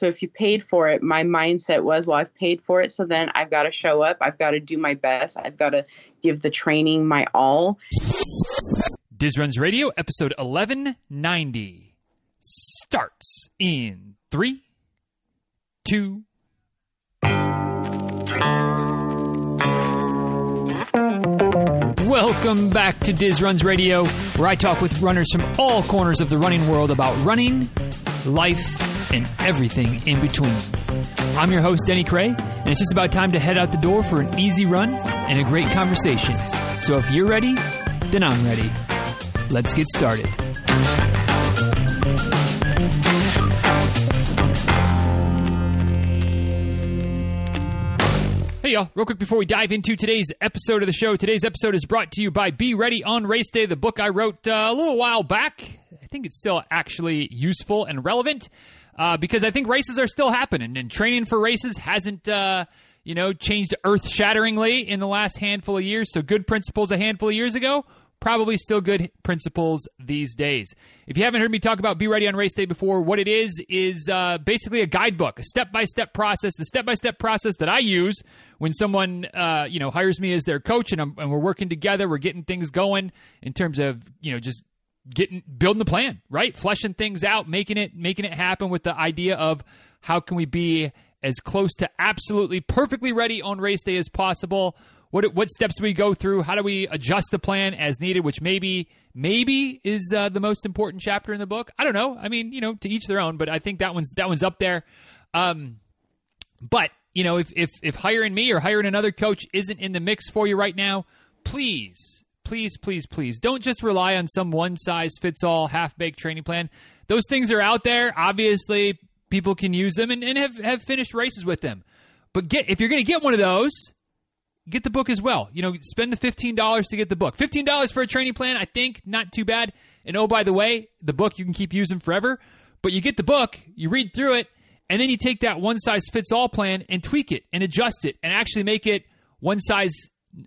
So if you paid for it, my mindset was, well, I've paid for it, so then I've got to show up. I've got to do my best. I've got to give the training my all. Diz Runs Radio, episode 1190, starts in three, two, Welcome back to Diz Runs Radio, where I talk with runners from all corners of the running world about running, life, and everything in between. I'm your host, Denny Krahe, and it's just about time to head out the door for an easy run and a great conversation. So if you're ready, then I'm ready. Let's get started. Hey, y'all. Real quick before we dive into today's episode of the show, today's episode is brought to you by Be Ready on Race Day, the book I wrote uh, a little while back. I think it's still actually useful and relevant uh, because I think races are still happening and training for races hasn't. Uh, you know, changed earth shatteringly in the last handful of years. So, good principles a handful of years ago probably still good principles these days. If you haven't heard me talk about Be Ready on Race Day before, what it is is uh, basically a guidebook, a step by step process, the step by step process that I use when someone uh, you know hires me as their coach and, and, we're working together, we're getting things going in terms of you know just getting building the plan, right? Fleshing things out, making it making it happen with the idea of how can we be as close to absolutely perfectly ready on race day as possible what what steps do we go through? How do we adjust the plan as needed? Which maybe maybe is uh, the most important chapter in the book. I don't know. I mean, you know, to each their own. But I think that one's that one's up there. Um, but you know, if if if hiring me or hiring another coach isn't in the mix for you right now, please, please, please, please don't just rely on some one size fits all half baked training plan. Those things are out there. Obviously, people can use them and, and have have finished races with them. But get if you're going to get one of those get the book as well. You know, spend the $15 to get the book. $15 for a training plan, I think, not too bad. And oh, by the way, the book you can keep using forever. But you get the book, you read through it, and then you take that one size fits all plan and tweak it and adjust it and actually make it one size,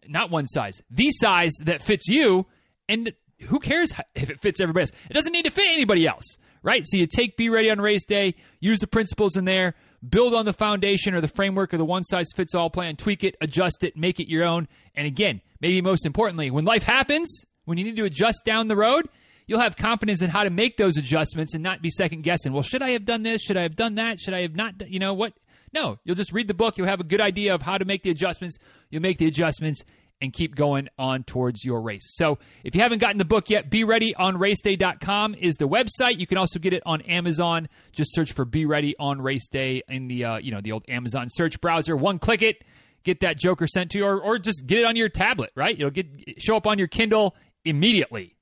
not one size, the size that fits you. And who cares if it fits everybody else? It doesn't need to fit anybody else, right? So you take Be Ready on Race Day, use the principles in there, build on the foundation or the framework of the one size fits all plan, tweak it, adjust it, make it your own. And again, maybe most importantly, when life happens, when you need to adjust down the road, you'll have confidence in how to make those adjustments and not be second guessing. Well, should I have done this? Should I have done that? Should I have not? You know what? No, you'll just read the book. You'll have a good idea of how to make the adjustments. You'll make the adjustments and keep going on towards your race. So if you haven't gotten the book yet, Be Ready on RaceDay.com is the website. You can also get it on Amazon. Just search for Be Ready on Race Day in the uh, you know the old Amazon search browser. One click it, get that Joker sent to you, or, or just get it on your tablet. Right, it'll get show up on your Kindle immediately.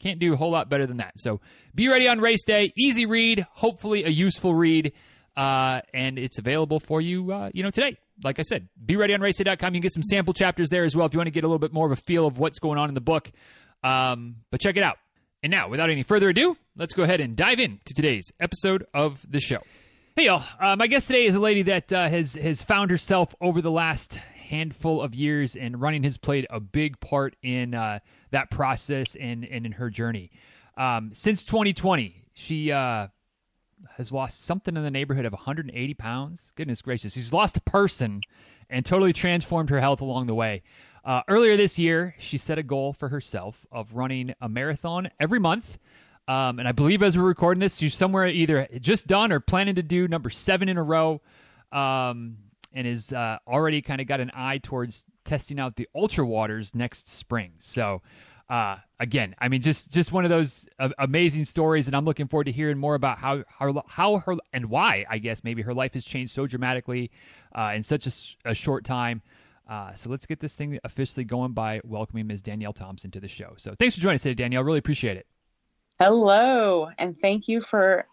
Can't do a whole lot better than that. So be ready on race day. Easy read, hopefully a useful read, uh, and it's available for you. Uh, you know today like I said, be ready on raceday.com. You can get some sample chapters there as well if you want to get a little bit more of a feel of what's going on in the book. Um, but check it out. And now, without any further ado, let's go ahead and dive into today's episode of the show. Hey, y'all. Uh, my guest today is a lady that uh, has, has found herself over the last handful of years, and running has played a big part in uh, that process and, and in her journey. Um, since 2020, she uh, has lost something in the neighborhood of 180 pounds. Goodness gracious, she's lost a person and totally transformed her health along the way. Uh, earlier this year, she set a goal for herself of running a marathon every month. Um, and I believe as we're recording this, she's somewhere either just done or planning to do number seven in a row, um, and is uh, already kind of got an eye towards testing out the ultra waters next spring. So uh, again, I mean, just just one of those uh, amazing stories, and I'm looking forward to hearing more about how how how her and why I guess maybe her life has changed so dramatically uh, in such a, a short time. Uh, so let's get this thing officially going by welcoming Ms. Danielle Thompson to the show. So thanks for joining us today, Danielle. Really appreciate it. Hello, and thank you for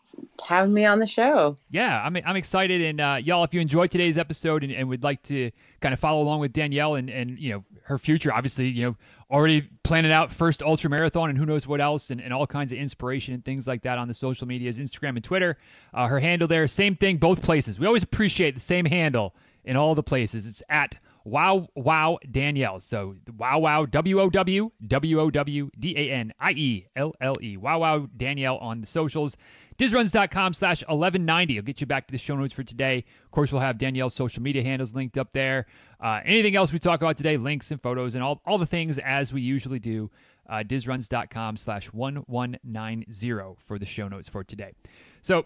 having me on the show. Yeah, I'm I'm excited, and uh, y'all, if you enjoyed today's episode and, and would like to kind of follow along with Danielle and and you know her future, obviously, you know, already planning out first ultra marathon and who knows what else, and, and all kinds of inspiration and things like that on the social medias, Instagram and Twitter. Uh, her handle there, same thing, both places. We always appreciate the same handle in all the places. It's at Wow Wow Danielle. So Wow Wow W O W W O W D A N I E L L E. Wow Wow Danielle on the socials. DizRuns.com slash 1190 I'll get you back to the show notes for today. Of course, we'll have Danielle's social media handles linked up there. Uh, anything else we talk about today, links and photos and all, all the things as we usually do. Uh, DizRuns.com slash 1190 for the show notes for today. So,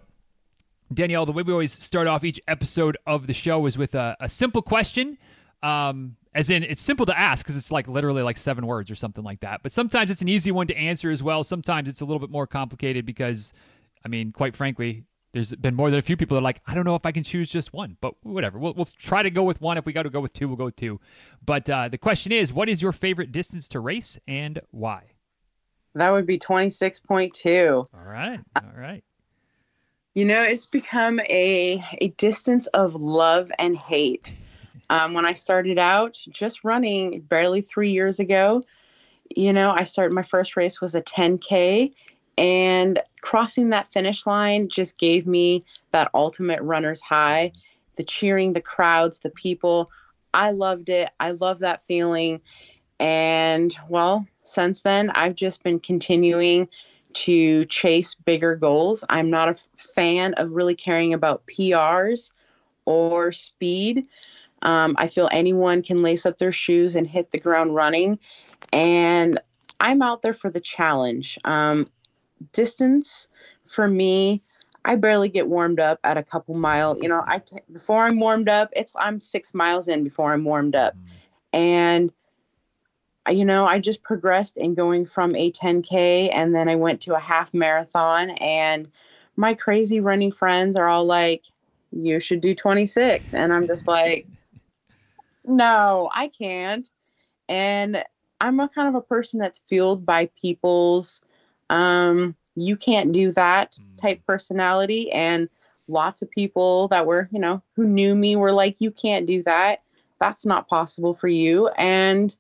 Danielle, the way we always start off each episode of the show is with a, a simple question. Um, as in, it's simple to ask because it's like literally like seven words or something like that. But sometimes it's an easy one to answer as well. Sometimes it's a little bit more complicated because, I mean, quite frankly, there's been more than a few people that are like, I don't know if I can choose just one, but whatever. We'll, we'll try to go with one. If we got to go with two, we'll go with two. But uh, the question is, what is your favorite distance to race and why? That would be 26.2. All right. All right. You know, it's become a a distance of love and hate. Um, when I started out just running barely three years ago, you know, I started my first race was a 10K, and crossing that finish line just gave me that ultimate runner's high. The cheering, the crowds, the people. I loved it. I love that feeling. And well, since then, I've just been continuing to chase bigger goals. I'm not a fan of really caring about PRs or speed. Um, I feel anyone can lace up their shoes and hit the ground running. And I'm out there for the challenge. Um, distance for me, I barely get warmed up at a couple mile. You know, I t- before I'm warmed up, it's I'm six miles in before I'm warmed up, mm-hmm. and you know, I just progressed in going from a 10K and then I went to a half marathon. And my crazy running friends are all like, you should do 26. And I'm just like, no, I can't. And I'm a kind of a person that's fueled by people's, um, you can't do that mm. type personality. And lots of people that were, you know, who knew me were like, you can't do that. That's not possible for you. And,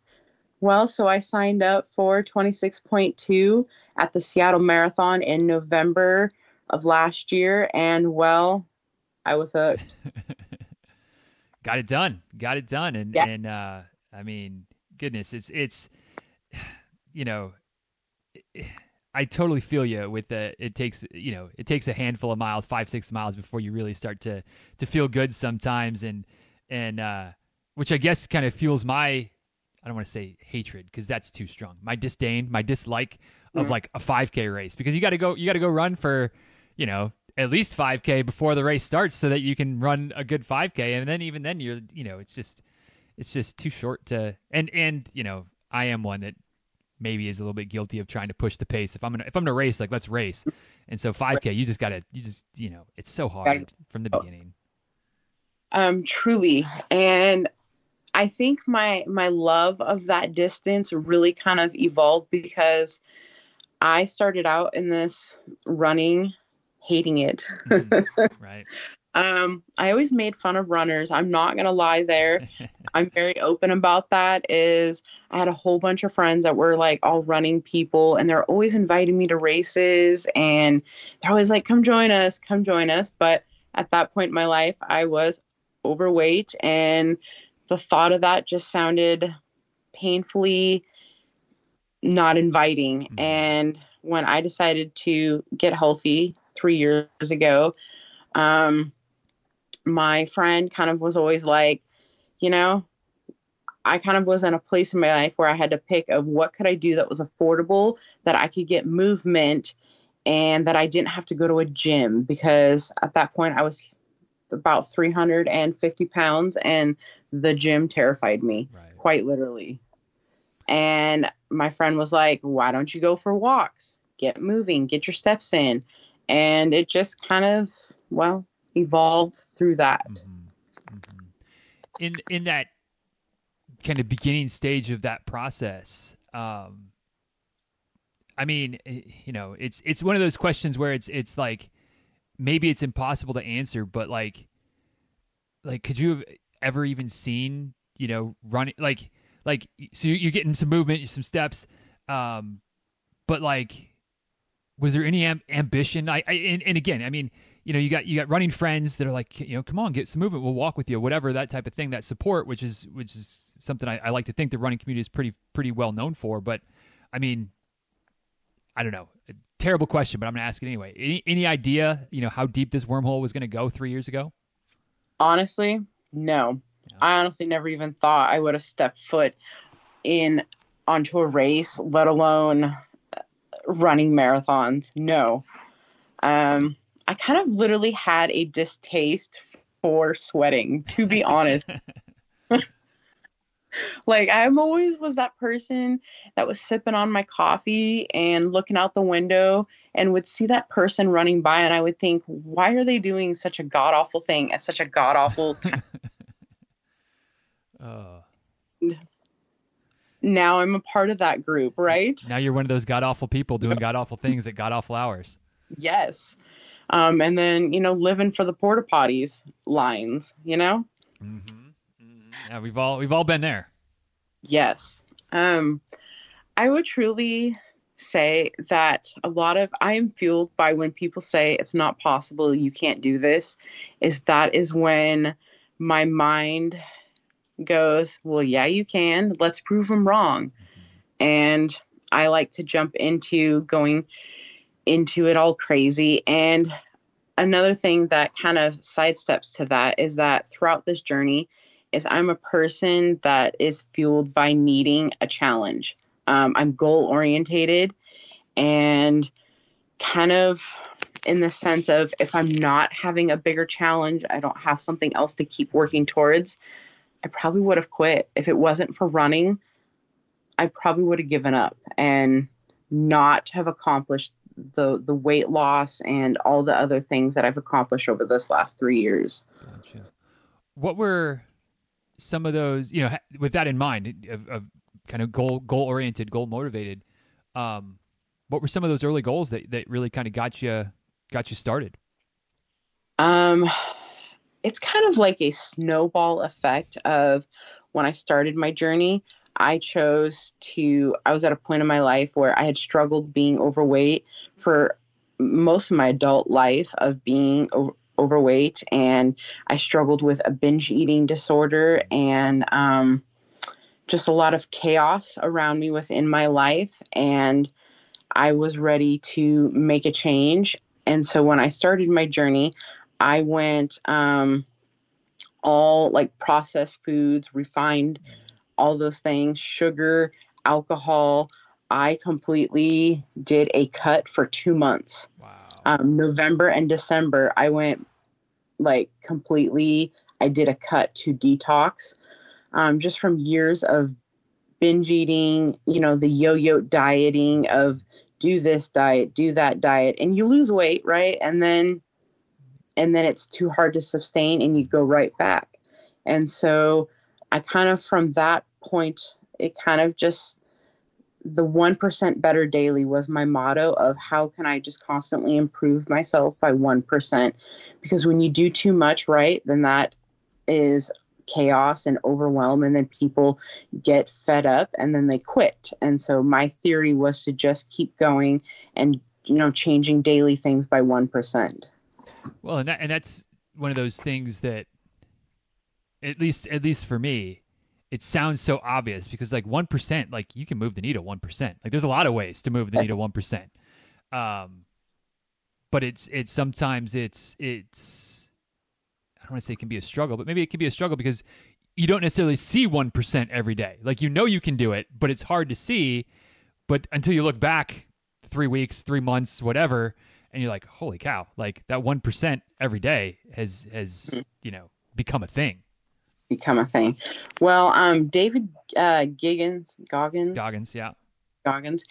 well, so I signed up for 26.2 at the Seattle Marathon in November of last year, and well, I was hooked. Got it done. Got it done. And yeah. and uh, I mean, goodness, it's it's you know. I totally feel you with the. It takes you know it takes a handful of miles, five six miles before you really start to to feel good sometimes, and and uh, which I guess kind of fuels my I don't want to say hatred because that's too strong. My disdain, my dislike of mm-hmm. like a 5K race because you got to go you got to go run for, you know, at least 5K before the race starts so that you can run a good 5K and then even then you're you know it's just it's just too short to and and you know I am one that maybe is a little bit guilty of trying to push the pace. If I'm gonna if I'm gonna race like let's race, and so 5K you just gotta you just you know it's so hard from the beginning. Um, truly, and I think my my love of that distance really kind of evolved because I started out in this running hating it. Mm-hmm. right. Um, I always made fun of runners. I'm not gonna lie there. I'm very open about that. Is I had a whole bunch of friends that were like all running people, and they're always inviting me to races, and they're always like, "Come join us, come join us." But at that point in my life, I was overweight and the thought of that just sounded painfully not inviting. Mm-hmm. And when I decided to get healthy three years ago, um, my friend kind of was always like, you know, I kind of was in a place in my life where I had to pick of what could I do that was affordable, that I could get movement, and that I didn't have to go to a gym because at that point I was about 350 pounds, and the gym terrified me, right. quite literally. And my friend was like, Why don't you go for walks? Get moving, get your steps in. And it just kind of, well, evolved through that. Mm-hmm. Mm-hmm. In in that kind of beginning stage of that process, um, I mean, eh, you know, it's it's one of those questions where it's it's like maybe it's impossible to answer, but like, like, could you have ever even seen, you know, running like, like, so you're getting some movement, some steps, um, but like, was there any am- ambition? I, I and, and again, I mean, you know, you got you got running friends that are like, you know, come on, get some movement, we'll walk with you, whatever that type of thing, that support, which is which is something I, I like to think the running community is pretty pretty well known for. But I mean, I don't know terrible question, but I'm going to ask it anyway. Any, any idea, you know, how deep this wormhole was going to go three years ago? Honestly, no. Yeah. I honestly never even thought I would have stepped foot in onto a race, let alone running marathons. No. Um, I kind of literally had a distaste for sweating, to be honest. like I'm always was that person that was sipping on my coffee and looking out the window and would see that person running by and I would think, why are they doing such a god awful thing at such a god awful time? uh. Now I'm a part of that group, right? Now you're one of those god awful people doing god awful things at god awful hours. Yes. Um, and then, you know, living for the porta potties lines, you know? Mm-hmm. Yeah, we've all we've all been there. Yes. Um, I would truly say that a lot of I am fueled by when people say it's not possible, you can't do this, is that is when my mind goes, well, yeah, you can. Let's prove them wrong. And I like to jump into going into it all crazy. And another thing that kind of sidesteps to that is that throughout this journey, is I'm a person that is fueled by needing a challenge. Um, I'm goal orientated and kind of in the sense of if I'm not having a bigger challenge, I don't have something else to keep working towards, I probably would have quit. If it wasn't for running, I probably would have given up and not have accomplished the the weight loss and all the other things that I've accomplished over this last three years. Gotcha. What were some of those, you know, with that in mind, of, of kind of goal goal oriented, goal motivated, um, what were some of those early goals that, that really kind of got you got you started? Um, it's kind of like a snowball effect of when I started my journey. I chose to. I was at a point in my life where I had struggled being overweight for most of my adult life of being overweight and I struggled with a binge eating disorder and um, just a lot of chaos around me within my life. And I was ready to make a change. And so when I started my journey, I went um, all like processed foods, refined, all those things, sugar, alcohol. I completely did a cut for two months. Wow. Um, November and December, I went like completely. I did a cut to detox, um, just from years of binge eating. You know, the yo-yo dieting of do this diet, do that diet, and you lose weight, right? And then, and then it's too hard to sustain, and you go right back. And so, I kind of from that point, it kind of just the 1% better daily was my motto of how can I just constantly improve myself by 1%. Because when you do too much right, then that is chaos and overwhelm, and then people get fed up and then they quit. And so my theory was to just keep going and, you know, changing daily things by 1%. Well, and, that, and that's one of those things that, at least, at least for me, it sounds so obvious because like one percent, like you can move the needle one percent. Like there's a lot of ways to move the needle one percent. Um, but it's it's sometimes it's it's I don't want to say it can be a struggle, but maybe it can be a struggle because you don't necessarily see one percent every day. Like you know you can do it, but it's hard to see. But until you look back three weeks, three months, whatever, and you're like, holy cow! Like that one percent every day has has mm-hmm. you know become a thing become a thing. Well, um, David uh, Giggins, Goggins, Goggins, yeah, Goggins.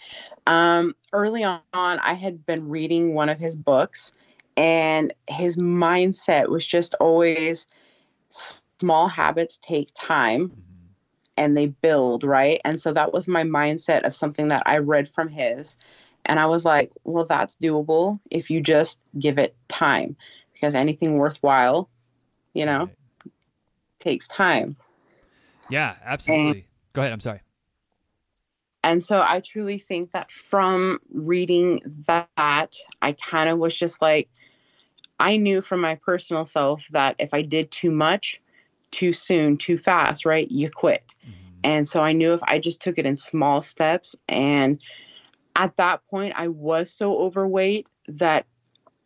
Um, early on, I had been reading one of his books, and his mindset was just always small habits take time. Mm-hmm. And they build, right? And so that was my mindset of something that I read from his. And I was like, well, that's doable if you just give it time. Because anything worthwhile, you know, right takes time. Yeah, absolutely. And, Go ahead. I'm sorry. And so I truly think that from reading that, I kind of was just like, I knew from my personal self that if I did too much, too soon, too fast, right, you quit. Mm-hmm. And so I knew if I just took it in small steps and at that point, I was so overweight that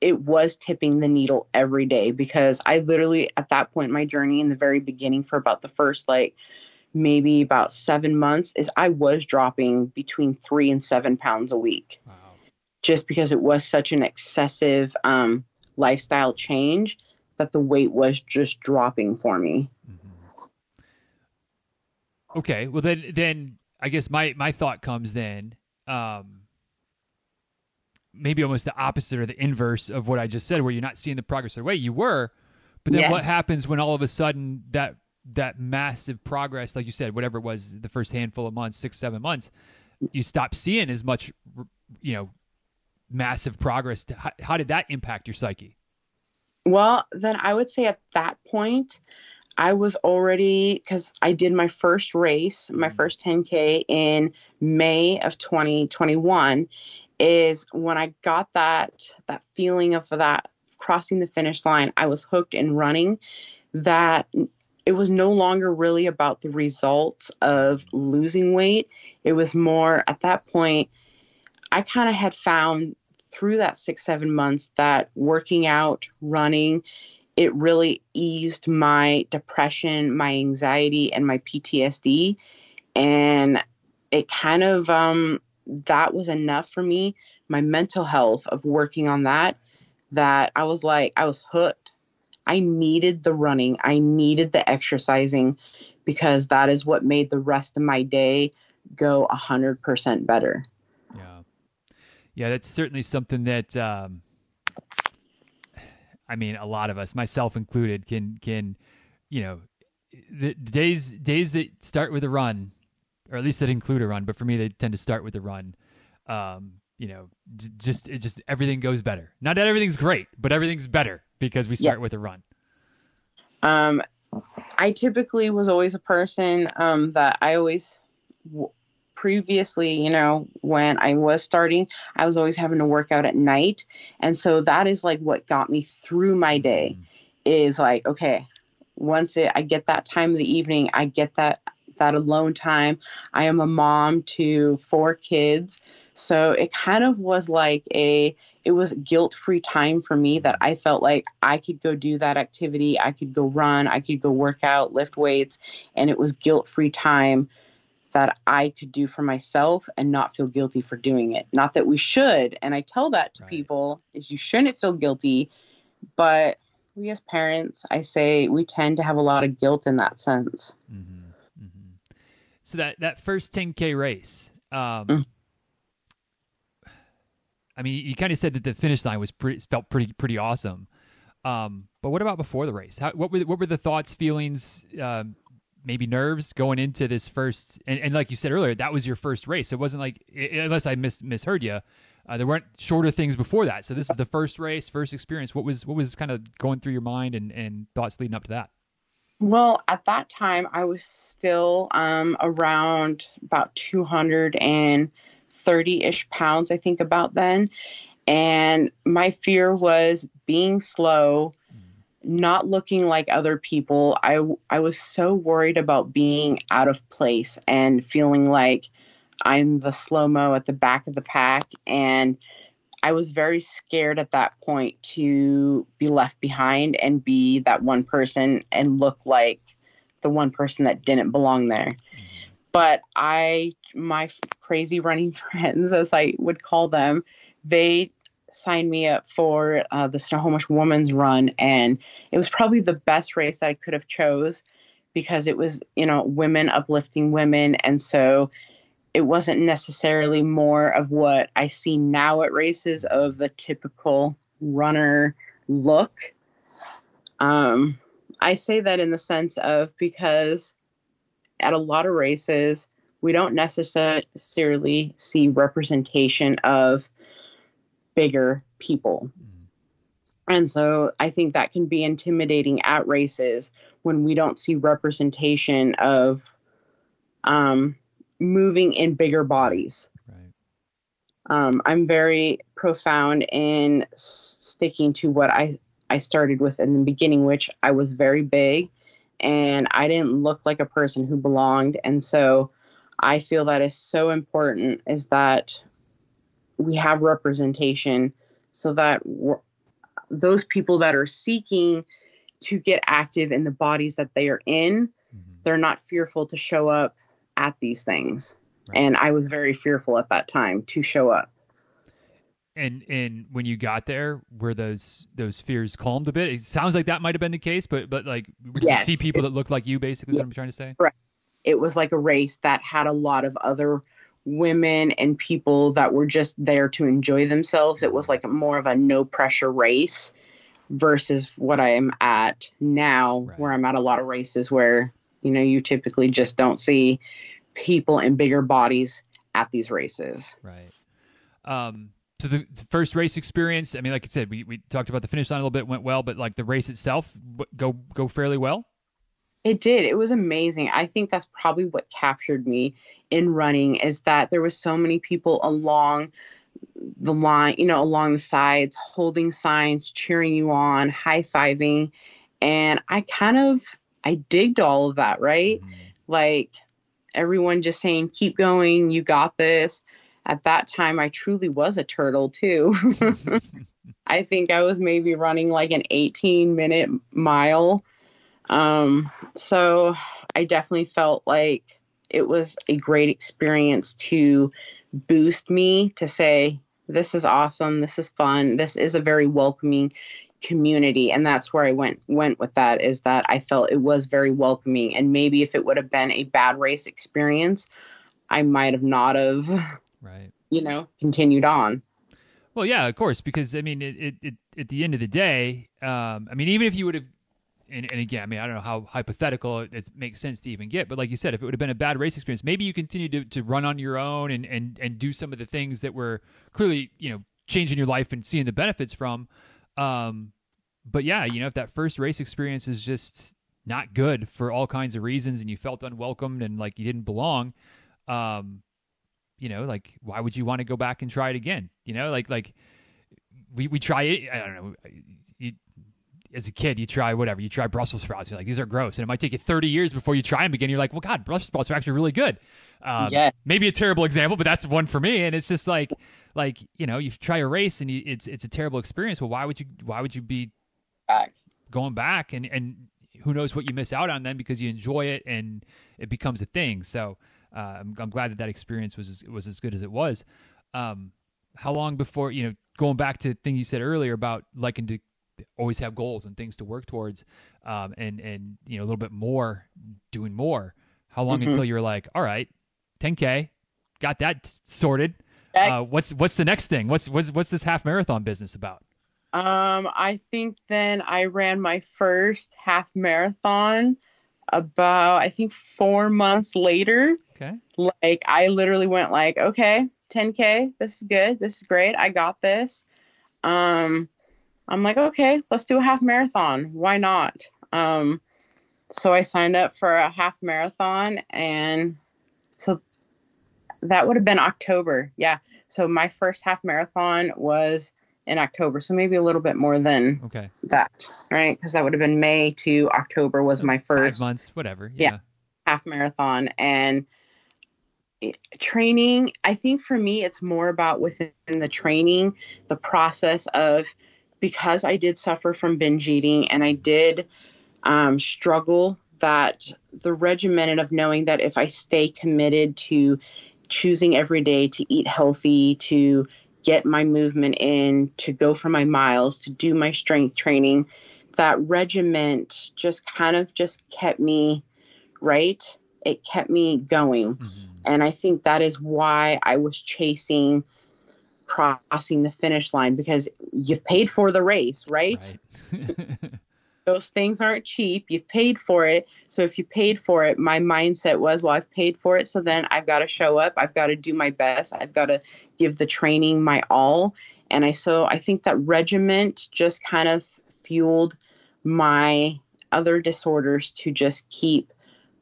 it was tipping the needle every day because I literally, at that point in my journey, in the very beginning, for about the first like maybe about seven months, is I was dropping between three and seven pounds a week. Wow. Just because it was such an excessive um, lifestyle change that the weight was just dropping for me. Mm-hmm. Okay, well then, then I guess my my thought comes then. Um, maybe almost the opposite or the inverse of what I just said, where you're not seeing the progress right away. You were, but then yes. what happens when all of a sudden that that massive progress, like you said, whatever it was, the first handful of months, six, seven months, you stop seeing as much, you know, massive progress. To, how, how did that impact your psyche? Well, then I would say at that point, I was already because I did my first race, my mm-hmm. first 10K in May of 2021, is when I got that that feeling of that crossing the finish line, I was hooked in running. That it was no longer really about the results of losing weight. It was more at that point. I kind of had found through that six seven months that working out, running, it really eased my depression, my anxiety, and my PTSD, and it kind of um that was enough for me, my mental health of working on that, that I was like, I was hooked. I needed the running, I needed the exercising because that is what made the rest of my day go a 100% better. Yeah. Yeah, that's certainly something that, um, I mean, a lot of us, myself included, can, can, you know, the days days that start with a run or at least that include a run. But for me, they tend to start with a run. Um, you know, j- just it just everything goes better. Not that everything's great, but everything's better because we start yeah. with a run. Um, I typically was always a person um, that I always w- previously, you know, when I was starting, I was always having to work out at night, and so that is like what got me through my day. Mm. Is like okay, once it, I get that time of the evening, I get that that alone time. I am a mom to four kids. So it kind of was like a it was guilt free time for me that I felt like I could go do that activity, I could go run, I could go work out, lift weights, and it was guilt free time that I could do for myself and not feel guilty for doing it. Not that we should, and I tell that to right. people is you shouldn't feel guilty, but we as parents, I say we tend to have a lot of guilt in that sense. Mm-hmm so that that first 10k race. Um, mm. I mean, you kind of said that the finish line was pretty felt pretty pretty awesome. Um, but what about before the race? How, what were what were the thoughts, feelings, um, maybe nerves going into this first? And, and, like you said earlier, that was your first race. It wasn't like unless I mis- misheard you. Uh, there weren't shorter things before that. So this is the first race, first experience. What was what was kind of going through your mind and, and thoughts leading up to that? Well, at that time, I was still um, around about 230 ish pounds, I think, about then. And my fear was being slow, not looking like other people. I, I was so worried about being out of place and feeling like I'm the slow mo at the back of the pack. And I was very scared at that point to be left behind and be that one person and look like the one person that didn't belong there. But I, my crazy running friends, as I would call them, they signed me up for uh, the Snohomish Women's Run, and it was probably the best race that I could have chose because it was, you know, women uplifting women, and so it wasn't necessarily more of what I see now at races of the typical runner look. Um, I say that in the sense of because at a lot of races, we don't necessarily see representation of bigger people. Mm. And so I think that can be intimidating at races when we don't see representation of um, moving in bigger bodies. Right. Um, I'm very profound in sticking to what I, I started with in the beginning, which I was very big and I didn't look like a person who belonged. And so I feel that is so important is that we have representation so that those people that are seeking to get active in the bodies that they are in, mm-hmm. they're not fearful to show up at these things. Right. And I was very fearful at that time to show up. And and when you got there, were those those fears calmed a bit? It sounds like that might have been the case, but but like yes. you see people that look like you, basically, what I'm trying to say. Right. It was like a race that had a lot of other women and people that were just there to enjoy themselves. It was like more of a no pressure race versus what I am at now, right. where I'm at a lot of races where, you know, you typically just don't see people in bigger bodies at these races. Right. Um, so the, first race experience, I mean, like I said, we, we talked about the finish line a little bit, went well, but like the race itself, go go fairly well. It did. It was amazing. I think that's probably what captured me in running is that there was so many people along the line, you know, along the sides, holding signs, cheering you on, high fiving. And I kind of I digged all of that, right? Mm-hmm. Like everyone just saying, keep going, you got this. At that time I truly was a turtle too. I think I was maybe running like an 18 minute mile um, so I definitely felt like it was a great experience to boost me to say, this is awesome, this is fun, this is a very welcoming community and that's where I went went with that is that I felt it was very welcoming and maybe if it would have been a bad race experience I might have not have right you know continued on well yeah of course because I mean it, it, it at the end of the day um, I mean even if you would have and, and again, I mean, I don't know how hypothetical it, it, makes sense to even get, but like you said, if it would have been a bad race experience, maybe you continue to, to run on your own and, and, and do some of the things that were clearly, you know, changing your life and seeing the benefits from. Um, but yeah, you know, if that first race experience is just not good for all kinds of reasons and you felt unwelcomed and like you didn't belong, um, you know, like why would you want to go back and try it again? You know, like like we we try it. I don't know You, as a kid, you try whatever. You try Brussels sprouts. You're like, these are gross. And it might take you 30 years before you try them again. You're like, well, God, Brussels sprouts are actually really good. Um, yeah. Maybe a terrible example, but that's one for me. And it's just like, like you know, you try a race and you, it's it's a terrible experience. Well, why would you why would you be back. going back and and who knows what you miss out on then because you enjoy it and it becomes a thing. So uh, I'm, I'm glad that that experience was was as good as it was. Um, how long before you know going back to the thing you said earlier about liking to always have goals and things to work towards, um, and and you know a little bit more, doing more. How long mm-hmm. until you're like, all right, 10k, got that sorted. Uh, what's what's the next thing? What's what's what's this half marathon business about? Um, I think then I ran my first half marathon about I think four months later. Okay. Like I literally went like, okay, 10k, this is good, this is great, I got this. Um, I'm like, okay, let's do a half marathon. Why not? Um, so I signed up for a half marathon, and so that would have been October. Yeah. So my first half marathon was in October, so maybe a little bit more than okay. that, right? Because that would have been May to October was my first five months, whatever. Yeah. yeah half marathon and training. I think for me, it's more about within the training, the process of because I did suffer from binge eating and I did um, struggle that the regimented of knowing that if I stay committed to choosing every day to eat healthy, to get my movement in, to go for my miles, to do my strength training, that regiment just kind of just kept me right. It kept me going. Mm-hmm. And I think that is why I was chasing crossing the finish line because you've paid for the race, right? right. Those things aren't cheap. You've paid for it. So if you paid for it, my mindset was, well, I've paid for it. So then I've got to show up. I've got to do my best. I've got to give the training my all. And I, so I think that regiment just kind of fueled my other disorders to just keep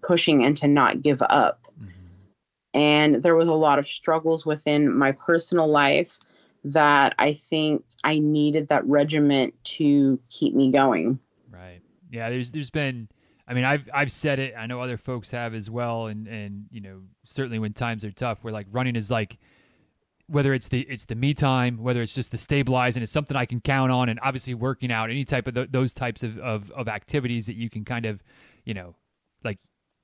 pushing and to not give up mm-hmm. and there was a lot of struggles within my personal life that I think I needed that regiment to keep me going. Yeah, there's there's been I mean I've I've said it, I know other folks have as well and and you know, certainly when times are tough where like running is like whether it's the it's the me time, whether it's just the stabilizing, it's something I can count on, and obviously working out, any type of th- those types of, of of activities that you can kind of, you know, like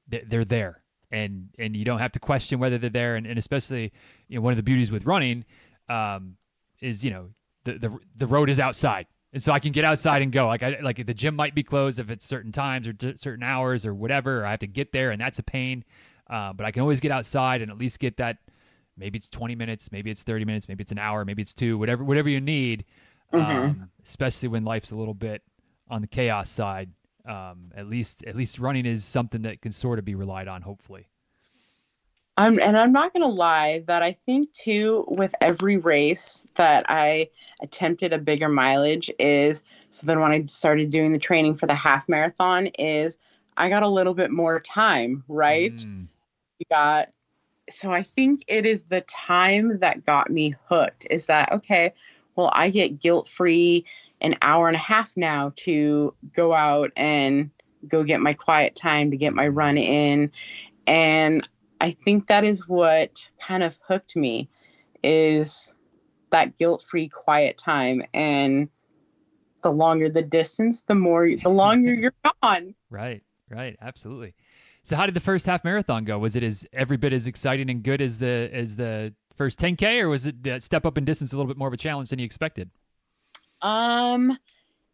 they're there, and and you don't have to question whether they're there, and, and especially, you know, one of the beauties with running, um, is you know the the the road is outside, and so I can get outside and go. Like I like the gym might be closed if it's certain times or d- certain hours or whatever, or I have to get there, and that's a pain. Uh, but I can always get outside and at least get that. Maybe it's 20 minutes, maybe it's 30 minutes, maybe it's an hour, maybe it's two, whatever whatever you need. Mm-hmm. Um, especially when life's a little bit on the chaos side. Um, at least at least running is something that can sort of be relied on. Hopefully. I'm, and I'm not going to lie that I think too with every race that I attempted a bigger mileage is so then when I started doing the training for the half marathon is I got a little bit more time, right? Mm, You got so I think it is the time that got me hooked is that okay, well I get guilt-free an hour and a half now to go out and go get my quiet time to get my run in and I think that is what kind of hooked me is that guilt-free quiet time and the longer the distance the more the longer you're gone right. Right. Absolutely. So how did the first half marathon go? Was it as every bit as exciting and good as the as the first 10k, or was it that step up in distance a little bit more of a challenge than you expected? Um,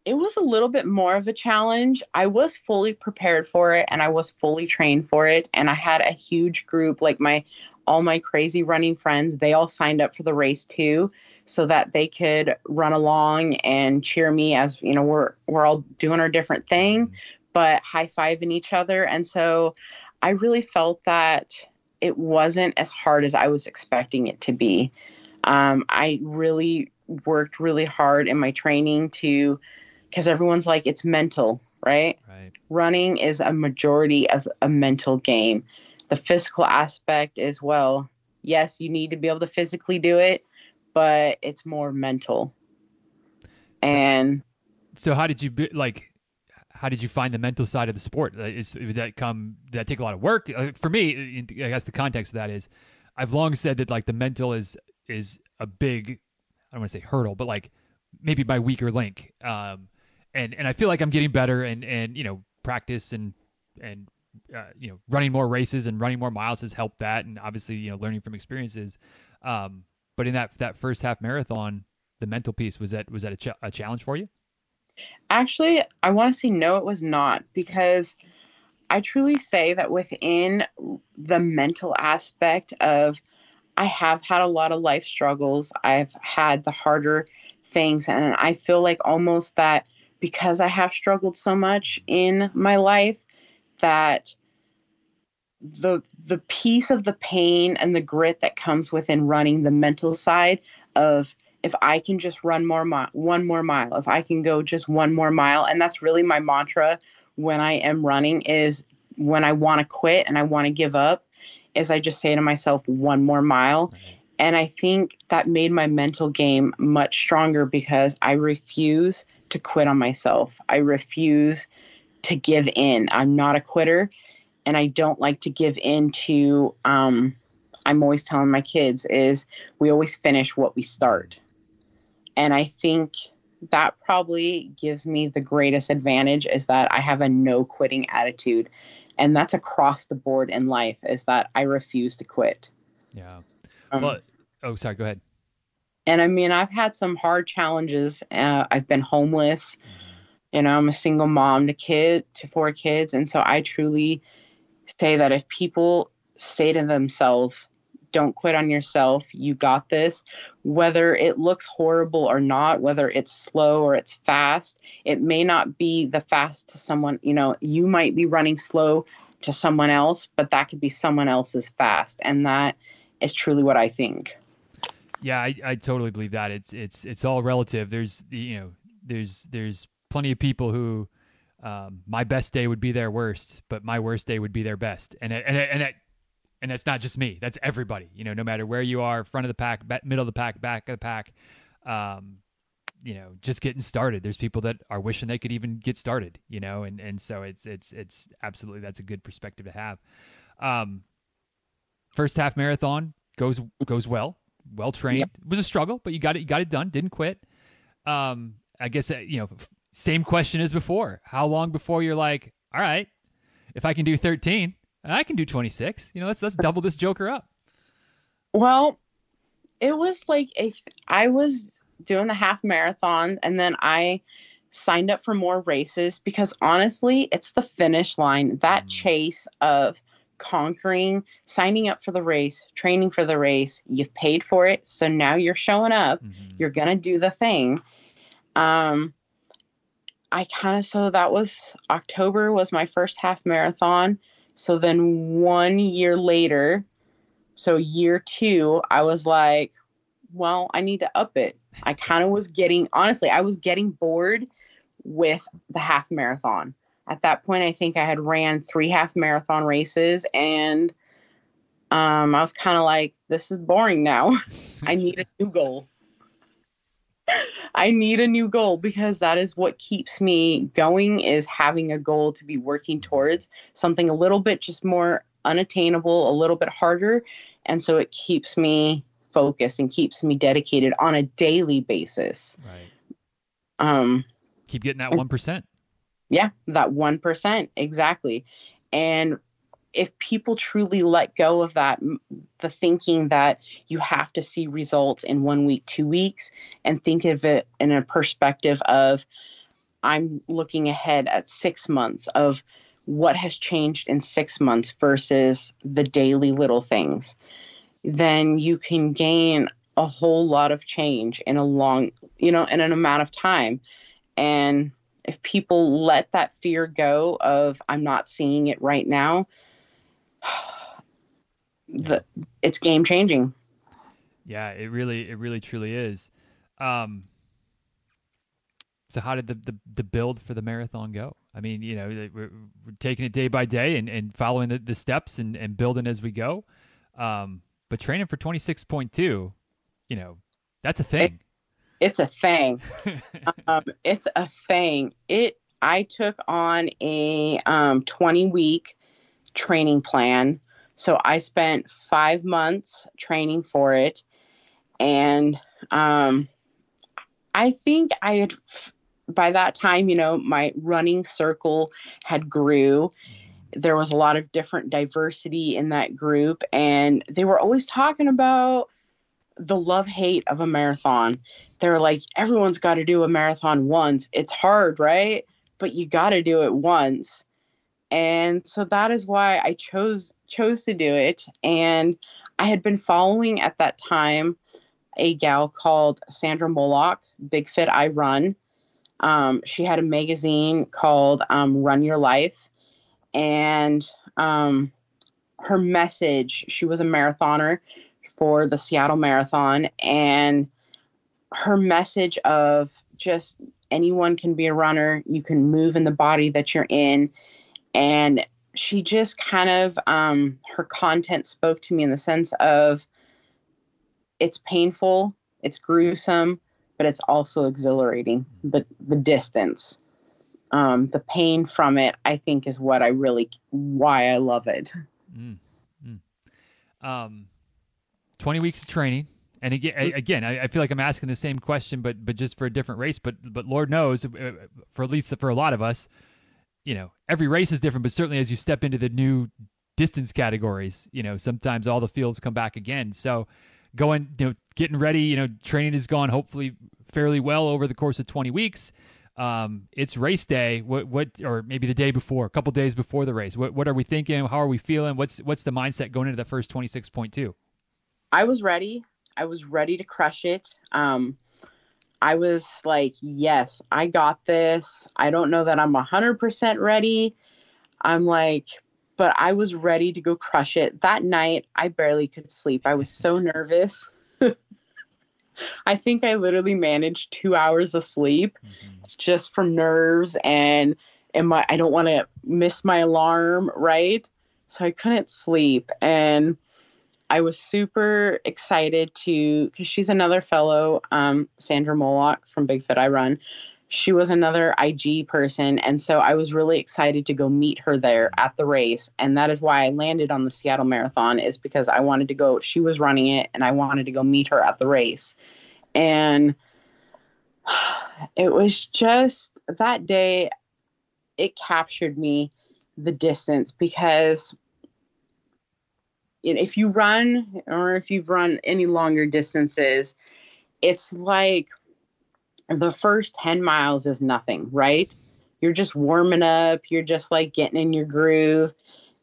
it was a little bit more of a challenge. I was fully prepared for it and I was fully trained for it and I had a huge group like my all my crazy running friends, they all signed up for the race too so that they could run along and cheer me as, you know, we're we're all doing our different thing, but high-fiving each other and so I really felt that it wasn't as hard as I was expecting it to be. Um, I really worked really hard in my training to because everyone's like it's mental right Right. running is a majority of a mental game the physical aspect is well yes you need to be able to physically do it but it's more mental and So how did you be, like? How did you find the mental side of the sport? Is did that come? Did that take a lot of work? Uh, for me, I guess the context of that is, I've long said that like the mental is is a big, I don't want to say hurdle, but like maybe my weaker link. Um, and and I feel like I'm getting better, and and you know practice and and uh, you know running more races and running more miles has helped that, and obviously you know learning from experiences. Um, but in that that first half marathon, the mental piece was that was that a, ch- a challenge for you? Actually, I want to say no, it was not because I truly say that within the mental aspect of I have had a lot of life struggles. I've had the harder things, and I feel like almost that because I have struggled so much in my life that the the piece of the pain and the grit that comes within running the mental side of if I can just run more mi- one more mile, if I can go just one more mile, and that's really my mantra when I am running is when I want to quit and I want to give up, is I just say to myself one more mile. And I think that made my mental game much stronger because I refuse to quit on myself. I refuse to give in. I'm not a quitter and I don't like to give in to um I'm always telling my kids is we always finish what we start. And I think that probably gives me the greatest advantage is that I have a no quitting attitude. And that's across the board in life is that I refuse to quit. Yeah. Um, Well, oh, sorry. Go ahead. And I mean, I've had some hard challenges. Uh, I've been homeless. You know, I'm a single mom to kid to four kids, and so I truly say that if people say to themselves, "Don't quit on yourself. You got this." Whether it looks horrible or not, whether it's slow or it's fast, it may not be the fast to someone. You know, you might be running slow to someone else, but that could be someone else's fast, and that is truly what I think. Yeah, I, I totally believe that. It's it's it's all relative. There's you know there's there's plenty of people who um, my best day would be their worst, but my worst day would be their best, and and and that and that's not just me. That's everybody. You know, no matter where you are, front of the pack, middle of the pack, back of the pack. Um, you know, just getting started. There's people that are wishing they could even get started. You know, and and so it's it's it's absolutely that's a good perspective to have. Um, first half marathon goes goes well. Well trained. Yep. It was a struggle, but you got it. You got it done. Didn't quit. Um, I guess uh, you know, same question as before. How long before you're like, all right, if I can do 13, I can do 26. You know, let's let's double this joker up. Well, it was like a I was doing the half marathon and then I signed up for more races because honestly, it's the finish line, that Mm. chase of conquering, signing up for the race, training for the race, you've paid for it, so now you're showing up, Mhm. you're going to do the thing. Um I kind of so that was October was my first half marathon. So then 1 year later, so year 2, I was like, well, I need to up it. I kind of was getting honestly, I was getting bored with the half marathon. At that point, I think I had ran 3 half marathon races and um I was kind of like this is boring now. I need a new goal. I need a new goal because that is what keeps me going is having a goal to be working towards something a little bit just more unattainable, a little bit harder, and so it keeps me focused and keeps me dedicated on a daily basis. Right. Um Keep getting that one percent. Yeah, that 1%, exactly. And if people truly let go of that, the thinking that you have to see results in one week, two weeks, and think of it in a perspective of, I'm looking ahead at six months of what has changed in six months versus the daily little things, then you can gain a whole lot of change in a long, you know, in an amount of time. And if people let that fear go of I'm not seeing it right now, the it's game changing. Yeah, it really, it really, truly is. Um, so, how did the, the the build for the marathon go? I mean, you know, we're, we're taking it day by day and, and following the, the steps and, and building as we go. Um, but training for twenty six point two, you know, that's a thing. It's a thing. um, it's a thing. It I took on a um, 20 week training plan. So I spent five months training for it, and um, I think I had by that time, you know, my running circle had grew. There was a lot of different diversity in that group, and they were always talking about the love hate of a marathon. They're like, everyone's got to do a marathon once. It's hard, right? But you got to do it once. And so that is why I chose chose to do it. And I had been following at that time a gal called Sandra Moloch, Big Fit I Run. Um, she had a magazine called um, Run Your Life, and um, her message. She was a marathoner for the Seattle Marathon, and her message of just anyone can be a runner. You can move in the body that you're in, and she just kind of um, her content spoke to me in the sense of it's painful, it's gruesome, but it's also exhilarating. The the distance, um, the pain from it, I think, is what I really why I love it. Mm, mm. Um, twenty weeks of training, and again, I, again, I, I feel like I'm asking the same question, but but just for a different race. But but Lord knows, uh, for at least for a lot of us, you know, every race is different. But certainly, as you step into the new distance categories, you know, sometimes all the fields come back again. So going, you know, getting ready, you know, training has gone hopefully fairly well over the course of 20 weeks. Um, it's race day. What, what, or maybe the day before, a couple days before the race. What, what are we thinking? How are we feeling? What's, what's the mindset going into the first 26.2? I was ready. I was ready to crush it. Um, I was like, yes, I got this. I don't know that I'm 100% ready. I'm like, but I was ready to go crush it. That night, I barely could sleep. I was so nervous. I think I literally managed two hours of sleep Mm-hmm. just from nerves and and my I don't want to miss my alarm, right? So I couldn't sleep and I was super excited to because she's another fellow, um, Sandra Moloch from Big Fit I Run. she was another IG person. And so I was really excited to go meet her there at the race. And that is why I landed on the Seattle Marathon, is because I wanted to go, she was running it, and I wanted to go meet her at the race. And it was just that day, it captured me the distance because if you run or if you've run any longer distances, it's like the first 10 miles is nothing, right? You're just warming up, you're just like getting in your groove.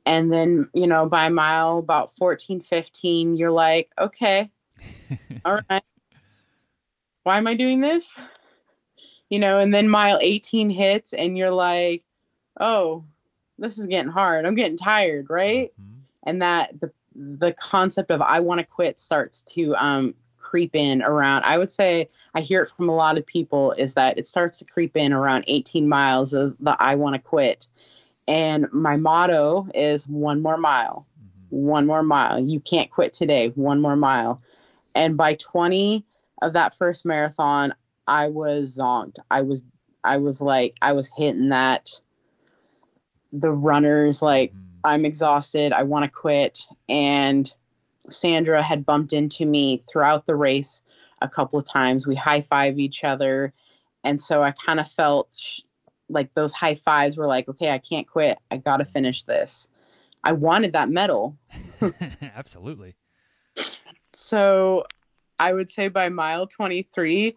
And then, you know, by mile about 14, 15, you're like, okay, all right, why am I doing this? You know, and then mile 18 hits and you're like, oh, this is getting hard. I'm getting tired, right? Mm-hmm. And that the the concept of I want to quit starts to um, creep in around. I would say I hear it from a lot of people is that it starts to creep in around 18 miles of the I want to quit. And my motto is one more mile, mm-hmm. one more mile. You can't quit today, one more mile. And by 20 of that first marathon, I was zonked. I was, I was like, I was hitting that. The runners like. Mm-hmm I'm exhausted. I want to quit. And Sandra had bumped into me throughout the race a couple of times. We high five each other. And so I kind of felt like those high fives were like, okay, I can't quit. I got to finish this. I wanted that medal. Absolutely. So I would say by mile 23,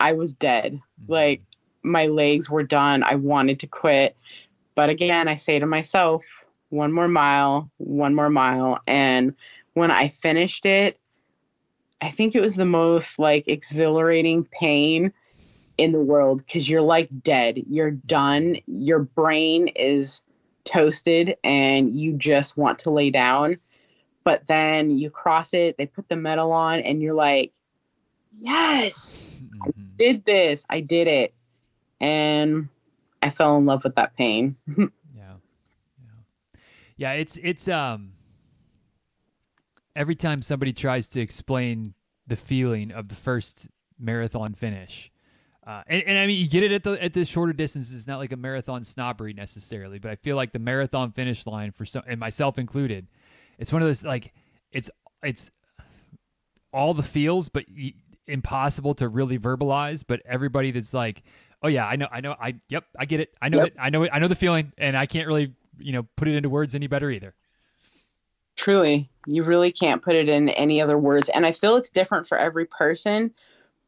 I was dead. Mm-hmm. Like my legs were done. I wanted to quit. But again, I say to myself, one more mile, one more mile. And when I finished it, I think it was the most like exhilarating pain in the world because you're like dead. You're done. Your brain is toasted and you just want to lay down. But then you cross it, they put the medal on, and you're like, yes, I mm-hmm. did this. I did it. And I fell in love with that pain. Yeah, it's it's um every time somebody tries to explain the feeling of the first marathon finish. Uh, and, and, I mean, you get it at the at the shorter distances. It's not like a marathon snobbery necessarily, but I feel like the marathon finish line for some, and myself included, it's one of those like it's it's all the feels, but impossible to really verbalize. But everybody that's like, oh yeah, I know, I know, I yep, I get it, I know yep. it, I know it, I know the feeling, and I can't really you know put it into words any better either. Truly, you really can't put it in any other words, and I feel it's different for every person,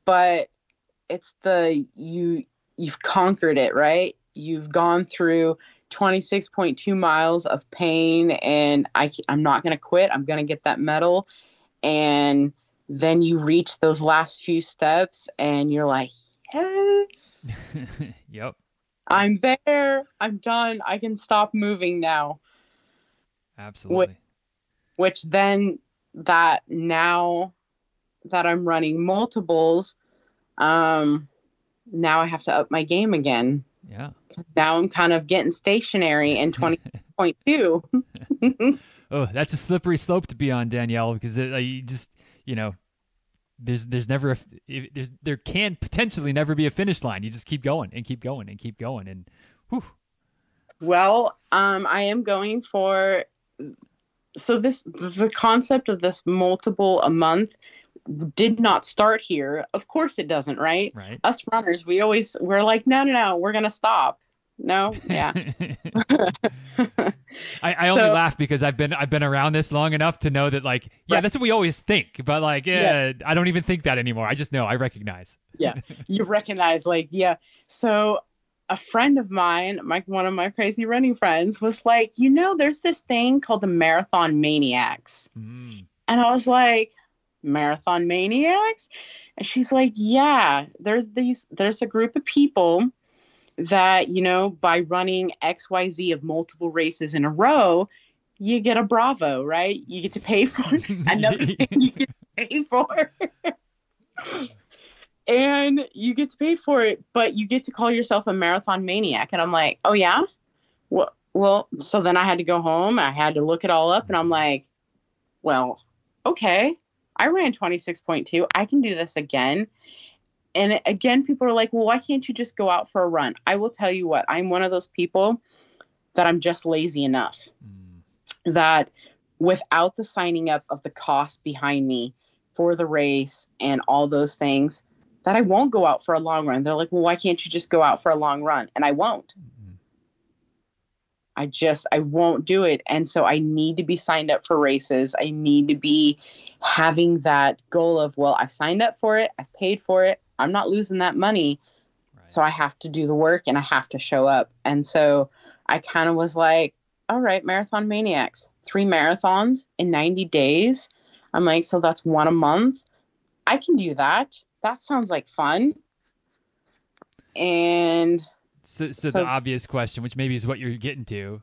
but it's the you you've conquered it, right? You've gone through 26.2 miles of pain, and I I'm not gonna quit. I'm gonna get that medal, and then you reach those last few steps, and you're like, yes. yep. I'm there. I'm done. I can stop moving now. Absolutely. Which, which then that now that I'm running multiples, um, now I have to up my game again. Yeah. Now I'm kind of getting stationary in 20.2. oh, that's a slippery slope to be on, Danielle, because it, you just, you know, there's there's never a there's, there can potentially never be a finish line. You just keep going and keep going and keep going and whew. Well, um, I am going for so this the concept of this multiple a month did not start here. Of course it doesn't, right? Right. Us runners, we always we're like, no, no, no, we're gonna stop. No, yeah. I, I only so, laugh because I've been I've been around this long enough to know that like yeah right. that's what we always think but like yeah, yeah, I don't even think that anymore. I just know I recognize. Yeah. You recognize like yeah. So a friend of mine my one of my crazy running friends was like you know there's this thing called the marathon maniacs. Mm. and I was like marathon maniacs? And she's like yeah there's these there's a group of people that, you know, by running XYZ of multiple races in a row, you get a Bravo, right? You get to pay for another thing you get to pay for. and you get to pay for it, but you get to call yourself a marathon maniac. And I'm like, oh, yeah? Well, well, so then I had to go home. I had to look it all up, and I'm like, well, okay. I ran 26.2. I can do this again and again, people are like, well, why can't you just go out for a run? I will tell you what, I'm one of those people that I'm just lazy enough mm. that without the signing up of the cost behind me for the race and all those things, that I won't go out for a long run. They're like, well, why can't you just go out for a long run? And I won't. Mm-hmm. I just, I won't do it. And so I need to be signed up for races. I need to be having that goal of, well, I signed up for it. I paid for it. I'm not losing that money. Right. So I have to do the work and I have to show up. And so I kind of was like, all right, marathon maniacs, three marathons in 90 days. I'm like, so that's one a month. I can do that that sounds like fun. And so, so, so the obvious question, which maybe is what you're getting to,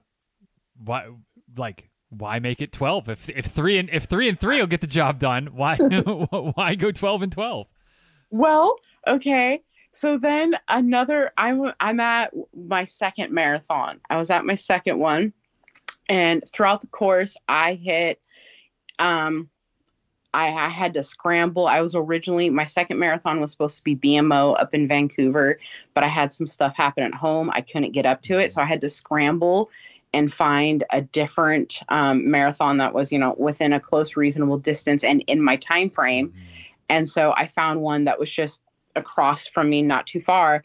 why, like, why make it twelve? If if three and if three and three will get the job done, why why go twelve and twelve? Well, okay. So then another, I'm I'm at my second marathon. I was at my second one, and throughout the course, I hit um I, I had to scramble. I was originally my second marathon was supposed to be BMO up in Vancouver, but I had some stuff happen at home. I couldn't get up to it, so I had to scramble and find a different um, marathon that was, you know, within a close, reasonable distance and in my time frame. Mm-hmm. And so I found one that was just across from me, not too far,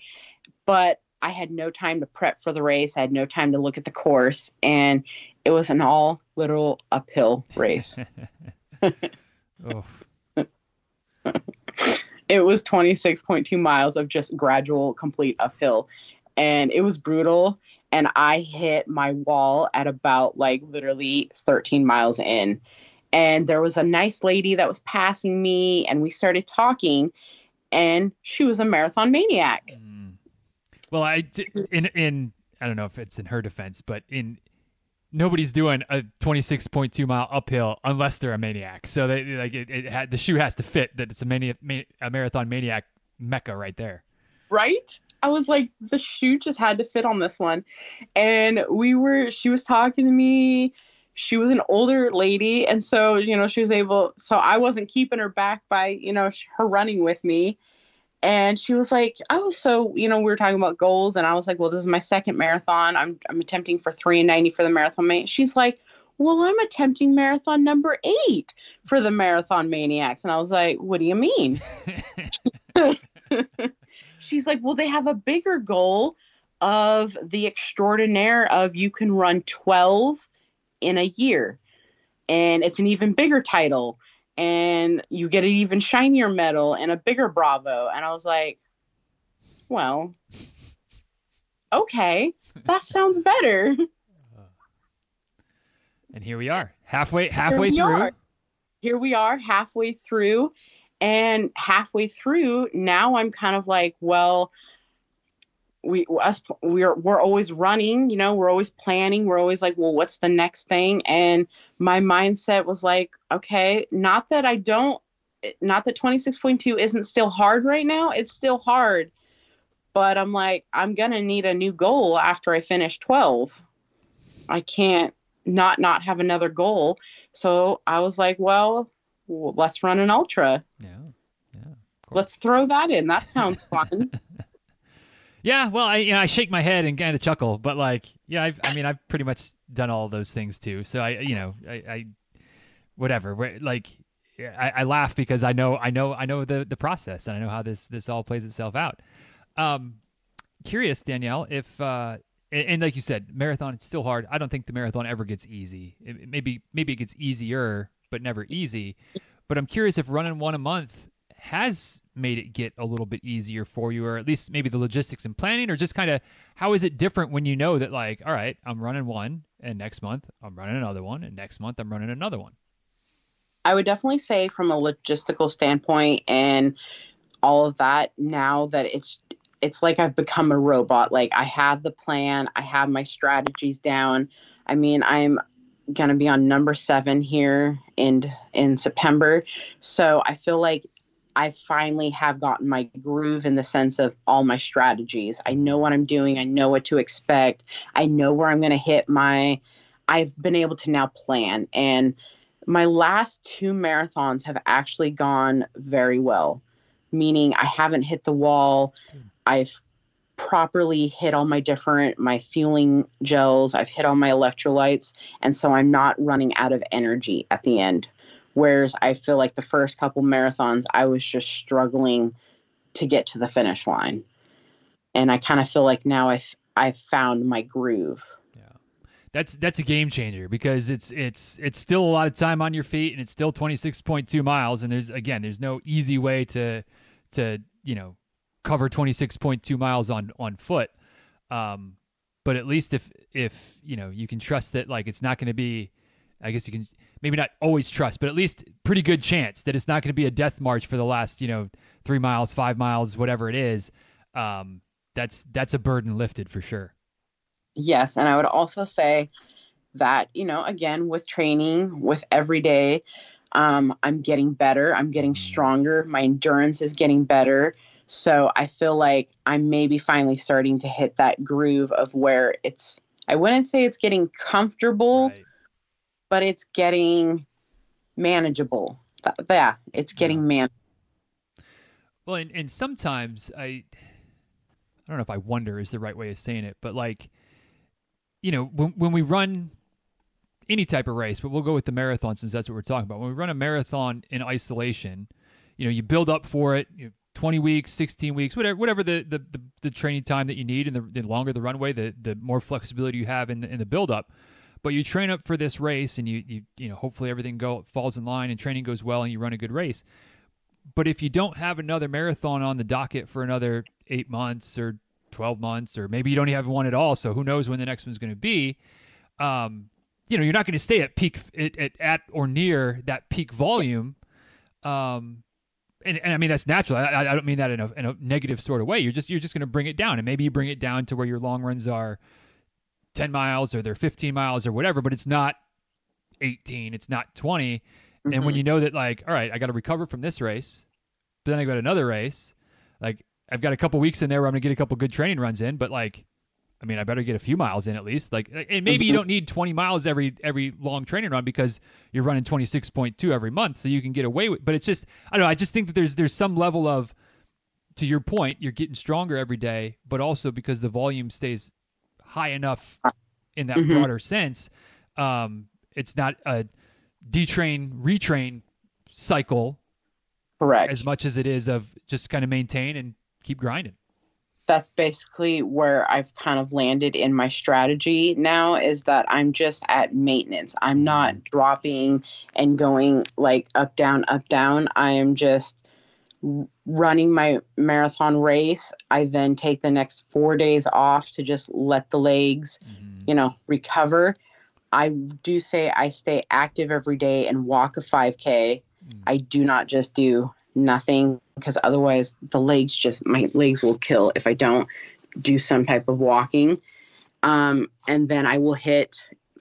but I had no time to prep for the race. I had no time to look at the course, and it was an all literal uphill race. It was 26.2 miles of just gradual, complete uphill. And it was brutal. And I hit my wall at about like literally 13 miles in. And there was a nice lady that was passing me, and we started talking. And she was a marathon maniac. Mm. Well, I in in I don't know if it's in her defense, but in nobody's doing a 26.2 mile uphill unless they're a maniac. So they like it, it had, the shoe has to fit that it's a mania, a marathon maniac mecca right there. Right? I was like the shoe just had to fit on this one. And we were she was talking to me. She was an older lady and so, you know, she was able so I wasn't keeping her back by, you know, her running with me and she was like, "Oh, so you know, we were talking about goals, and I was like, well, this is my second marathon. I'm I'm attempting for three and ninety for the marathon." She's like, "Well, I'm attempting marathon number eight for the marathon maniacs," and I was like, "What do you mean?" She's like, "Well, they have a bigger goal of the extraordinaire of you can run twelve in a year, and it's an even bigger title." and you get an even shinier medal and a bigger Bravo. And I was like, well, okay, that sounds better. And here we are, halfway halfway through. Are. Here we are, halfway through, and halfway through now I'm kind of like, well, we us we're we're always running, you know, we're always planning, we're always like, well, what's the next thing? And my mindset was like, okay, not that I don't not that 26.2 isn't still hard right now, it's still hard. But I'm like, I'm going to need a new goal after I finish 12. I can't not not have another goal. So I was like, well, let's run an ultra. Yeah. Yeah. Let's throw that in. That sounds fun. Yeah, well, I you know I shake my head and kind of chuckle, but like, yeah, I've, I mean, I've pretty much done all those things too. So I, you know, I, I whatever, like, I, I laugh because I know, I know, I know the the process and I know how this this all plays itself out. Um, curious, Danielle, if uh, and, and like you said, marathon it's still hard. I don't think the marathon ever gets easy. It, maybe maybe it gets easier, but never easy. But I'm curious if running one a month has made it get a little bit easier for you, or at least maybe the logistics and planning, or just kind of how is it different when you know that, like, all right, I'm running one, and next month I'm running another one, and next month I'm running another one? I would definitely say, from a logistical standpoint and all of that, now that it's it's like I've become a robot. Like I have the plan, I have my strategies down. I mean, I'm going to be on number seven here in in September, so I feel like I finally have gotten my groove in the sense of all my strategies. I know what I'm doing. I know what to expect. I know where I'm going to hit my. I've been able to now plan. And my last two marathons have actually gone very well. meaning I haven't hit the wall. I've properly hit all my different my fueling gels. I've hit all my electrolytes, and so I'm not running out of energy at the end. Whereas I feel like the first couple marathons, I was just struggling to get to the finish line, and I kind of feel like now I've I've found my groove. Yeah, that's that's a game changer because it's it's it's still a lot of time on your feet, and it's still 26.2 miles, and there's again there's no easy way to to you know cover 26.2 miles on on foot. Um, but at least if if you know you can trust that like it's not going to be, I guess you can maybe not always trust, but at least pretty good chance that it's not going to be a death march for the last you know three miles, five miles, whatever it is. Um, that's that's a burden lifted for sure. Yes, and I would also say that you know again with training with every day um, i'm getting better i'm getting mm-hmm. stronger my endurance is getting better so I feel like I'm maybe finally starting to hit that groove of where it's, I wouldn't say it's getting comfortable, right. But it's getting manageable. Yeah, it's getting yeah. manageable. Well, and, and sometimes I, I don't know if I wonder is the right way of saying it, but like, you know, when when we run any type of race, but we'll go with the marathon since that's what we're talking about. When we run a marathon in isolation, you know, you build up for it, you 20 weeks, 16 weeks, whatever, whatever the, the, the, the training time that you need, and the, the, longer the runway, the, the more flexibility you have in the, in the build up. But you train up for this race, and you, you you know hopefully everything go falls in line, and training goes well, and you run a good race. But if you don't have another marathon on the docket for another eight months or 12 months, or maybe you don't have one at all, so who knows when the next one's going to be, um, you know, you're not going to stay at peak at, at, at, or near that peak volume. Um, and, and I mean that's natural. I, I don't mean that in a, in a negative sort of way. You're just you're just going to bring it down, and maybe you bring it down to where your long runs are 10 miles or they're 15 miles or whatever, but it's not 18, it's not 20. Mm-hmm. And when mm-hmm. you know that, like, all right, I got to recover from this race, but then I got another race, like I've got a couple weeks in there where I'm gonna get a couple good training runs in, but like I mean, I better get a few miles in at least. Like, and maybe you mm-hmm. don't need 20 miles every every long training run because you're running 26.2 every month, so you can get away with. But it's just, I don't know. I just think that there's there's some level of, to your point, you're getting stronger every day, but also because the volume stays high enough in that mm-hmm. broader sense, um, it's not a detrain retrain cycle. Correct. As much as it is of just kind of maintain and keep grinding that's basically where I've kind of landed in my strategy now is that I'm just at maintenance. I'm not mm-hmm. dropping and going like up, down, up, down. I am just running my marathon race. I then take the next four days off to just let the legs, mm-hmm. you know, recover. I do say I stay active every day and walk a 5K. Mm-hmm. I do not just do nothing because otherwise the legs just my legs will kill if I don't do some type of walking. Um, and then I will hit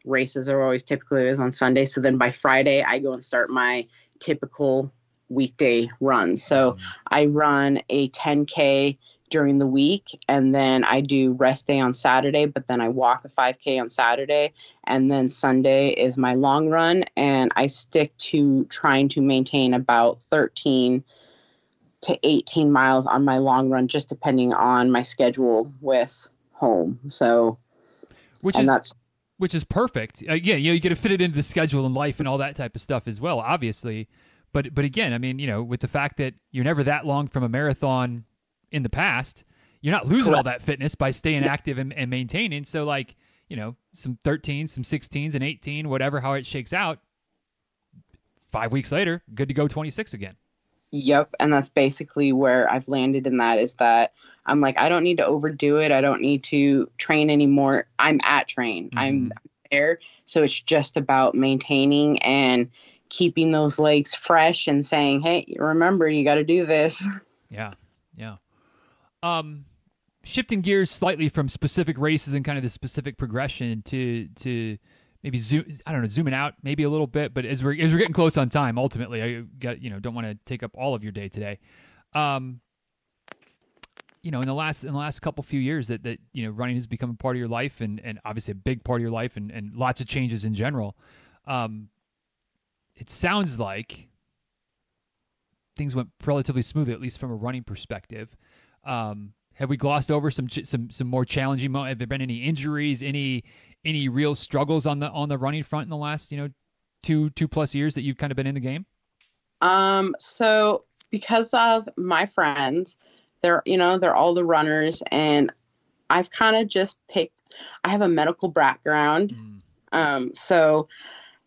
races are always typically is on Sunday. So then by Friday I go and start my typical weekday run. So mm-hmm. I run a 10k during the week and then I do rest day on Saturday, but then I walk a 5k on Saturday and then Sunday is my long run and I stick to trying to maintain about 13 to 18 miles on my long run, just depending on my schedule with home. So, which is that's which is perfect. Uh, yeah, you know, you get to fit it into the schedule and life and all that type of stuff as well, obviously. But but again, I mean, you know, with the fact that you're never that long from a marathon in the past, you're not losing Correct. all that fitness by staying yeah. active and, and maintaining. So like, you know, some 13s, some 16s, and 18, whatever how it shakes out. Five weeks later, good to go 26 again. Yep, and that's basically where I've landed in that is that I'm like I don't need to overdo it. I don't need to train anymore. I'm at train. Mm-hmm. I'm there. So it's just about maintaining and keeping those legs fresh and saying, "Hey, remember you got to do this." Yeah. Yeah. Um shifting gears slightly from specific races and kind of the specific progression to to maybe zoom I don't know zooming out maybe a little bit, but as we're as we're getting close on time, ultimately I got you know don't want to take up all of your day today. Um, you know, in the last in the last couple few years that that you know running has become a part of your life and and obviously a big part of your life and and lots of changes in general. Um, it sounds like things went relatively smoothly, at least from a running perspective. Um, have we glossed over some some some more challenging moments? Have there been any injuries, any any real struggles on the on the running front in the last you know two two plus years that you've kind of been in the game? Um, so because of my friends, they're you know they're all the runners, and I've kind of just picked. I have a medical background, mm. um, so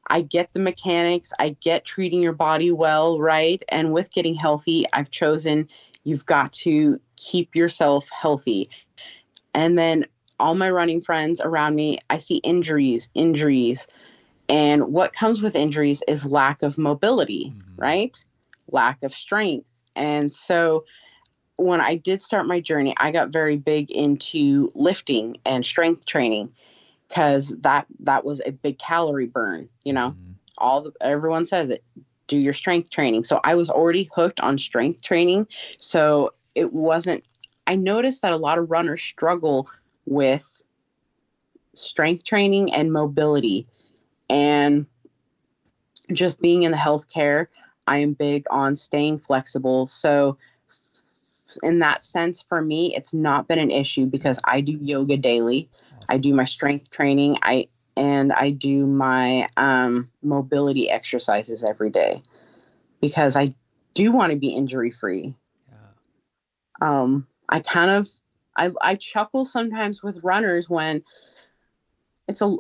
I get the mechanics. I get treating your body well, right? And with getting healthy, I've chosen you've got to keep yourself healthy. And then all my running friends around me, I see injuries, injuries. And what comes with injuries is lack of mobility, mm-hmm. right? Lack of strength. And so when I did start my journey, I got very big into lifting and strength training because that that was a big calorie burn, you know. Mm-hmm. All the, everyone says it do your strength training. So I was already hooked on strength training. So it wasn't, I noticed that a lot of runners struggle with strength training and mobility. And just being in the healthcare, I am big on staying flexible. So, in that sense, for me, it's not been an issue because I do yoga daily. I do my strength training. I and I do my um, mobility exercises every day because I do want to be injury free. Yeah. Um, I kind of I, I chuckle sometimes with runners when it's a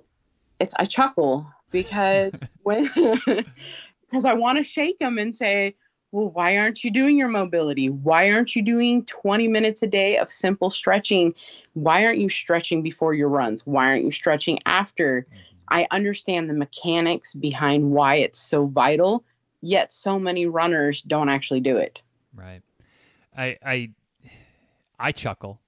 it's I chuckle because when because I want to shake them and say, well, why aren't you doing your mobility? Why aren't you doing 20 minutes a day of simple stretching? Why aren't you stretching before your runs? Why aren't you stretching after? Mm-hmm. I understand the mechanics behind why it's so vital, yet so many runners don't actually do it. Right. I I I chuckle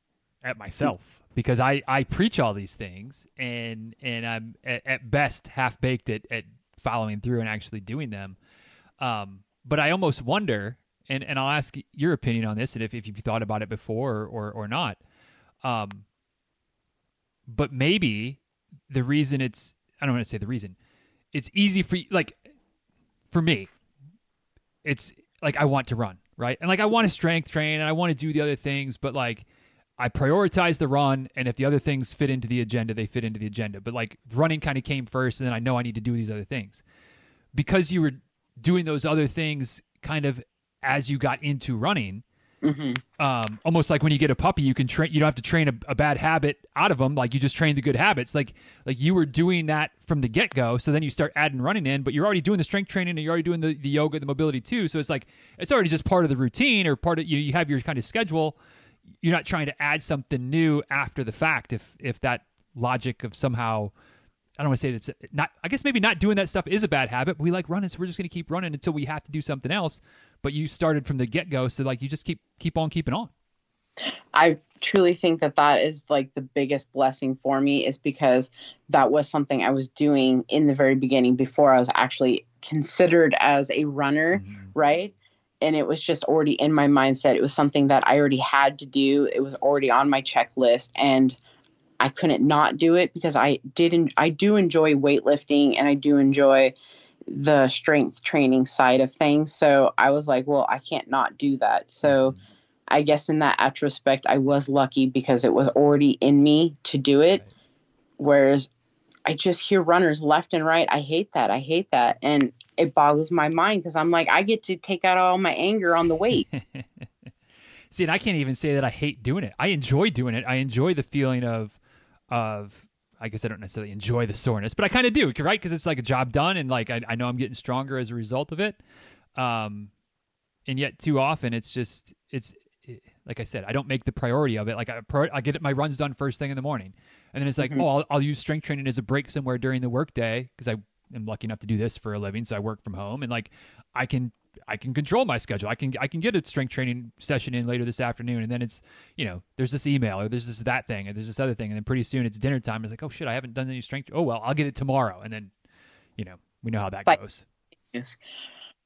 at myself because I I preach all these things and and I'm at, at best half baked at, at following through and actually doing them. Um, but I almost wonder, and, and I'll ask your opinion on this, and if, if you've thought about it before or, or, not. Um, but maybe the reason it's, I don't want to say the reason, it's easy for like, for me, it's like I want to run, right? And like I want to strength train and I want to do the other things, but like I prioritize the run, and if the other things fit into the agenda, they fit into the agenda. But like running kind of came first, and then I know I need to do these other things. Because you were doing those other things kind of as you got into running. Mm-hmm. Um, almost like when you get a puppy, you can train. You don't have to train a, a, bad habit out of them. Like you just train the good habits. Like like you were doing that from the get go. So then you start adding running in, but you're already doing the strength training and you're already doing the, the yoga, the mobility too. So it's like it's already just part of the routine or part of you. You have your kind of schedule. You're not trying to add something new after the fact. If if that logic of somehow I don't want to say it's not. I guess maybe not doing that stuff is a bad habit. But we like running, so we're just going to keep running until we have to do something else. But you started from the get go, so like you just keep keep on keeping on. I truly think that that is like the biggest blessing for me is because that was something I was doing in the very beginning before I was actually considered as a runner, mm-hmm. right? And it was just already in my mindset. It was something that I already had to do. It was already on my checklist and I couldn't not do it because I did en- I do enjoy weightlifting and I do enjoy the strength training side of things. So I was like, well, I can't not do that. So mm-hmm. I guess in that retrospect, I was lucky because it was already in me to do it. Whereas I just hear runners left and right. I hate that. I hate that. And it boggles my mind because I'm like, I get to take out all my anger on the weight. See, and I can't even say that I hate doing it. I enjoy doing it. I enjoy the feeling of of I guess I don't necessarily enjoy the soreness, but I kind of do, right? Because it's like a job done, and like I, I know I'm getting stronger as a result of it. Um, and yet too often it's just it's it, like I said, I don't make the priority of it. Like I, I get my runs done first thing in the morning, and then it's like, mm-hmm. oh, I'll, I'll use strength training as a break somewhere during the workday because I am lucky enough to do this for a living, so I work from home, and like I can I can control my schedule. I can I can get a strength training session in later this afternoon, and then it's you know there's this email or there's this that thing or there's this other thing, and then pretty soon it's dinner time. It's like oh shit, I haven't done any strength. Oh well, I'll get it tomorrow, and then you know we know how that but, goes. Yes.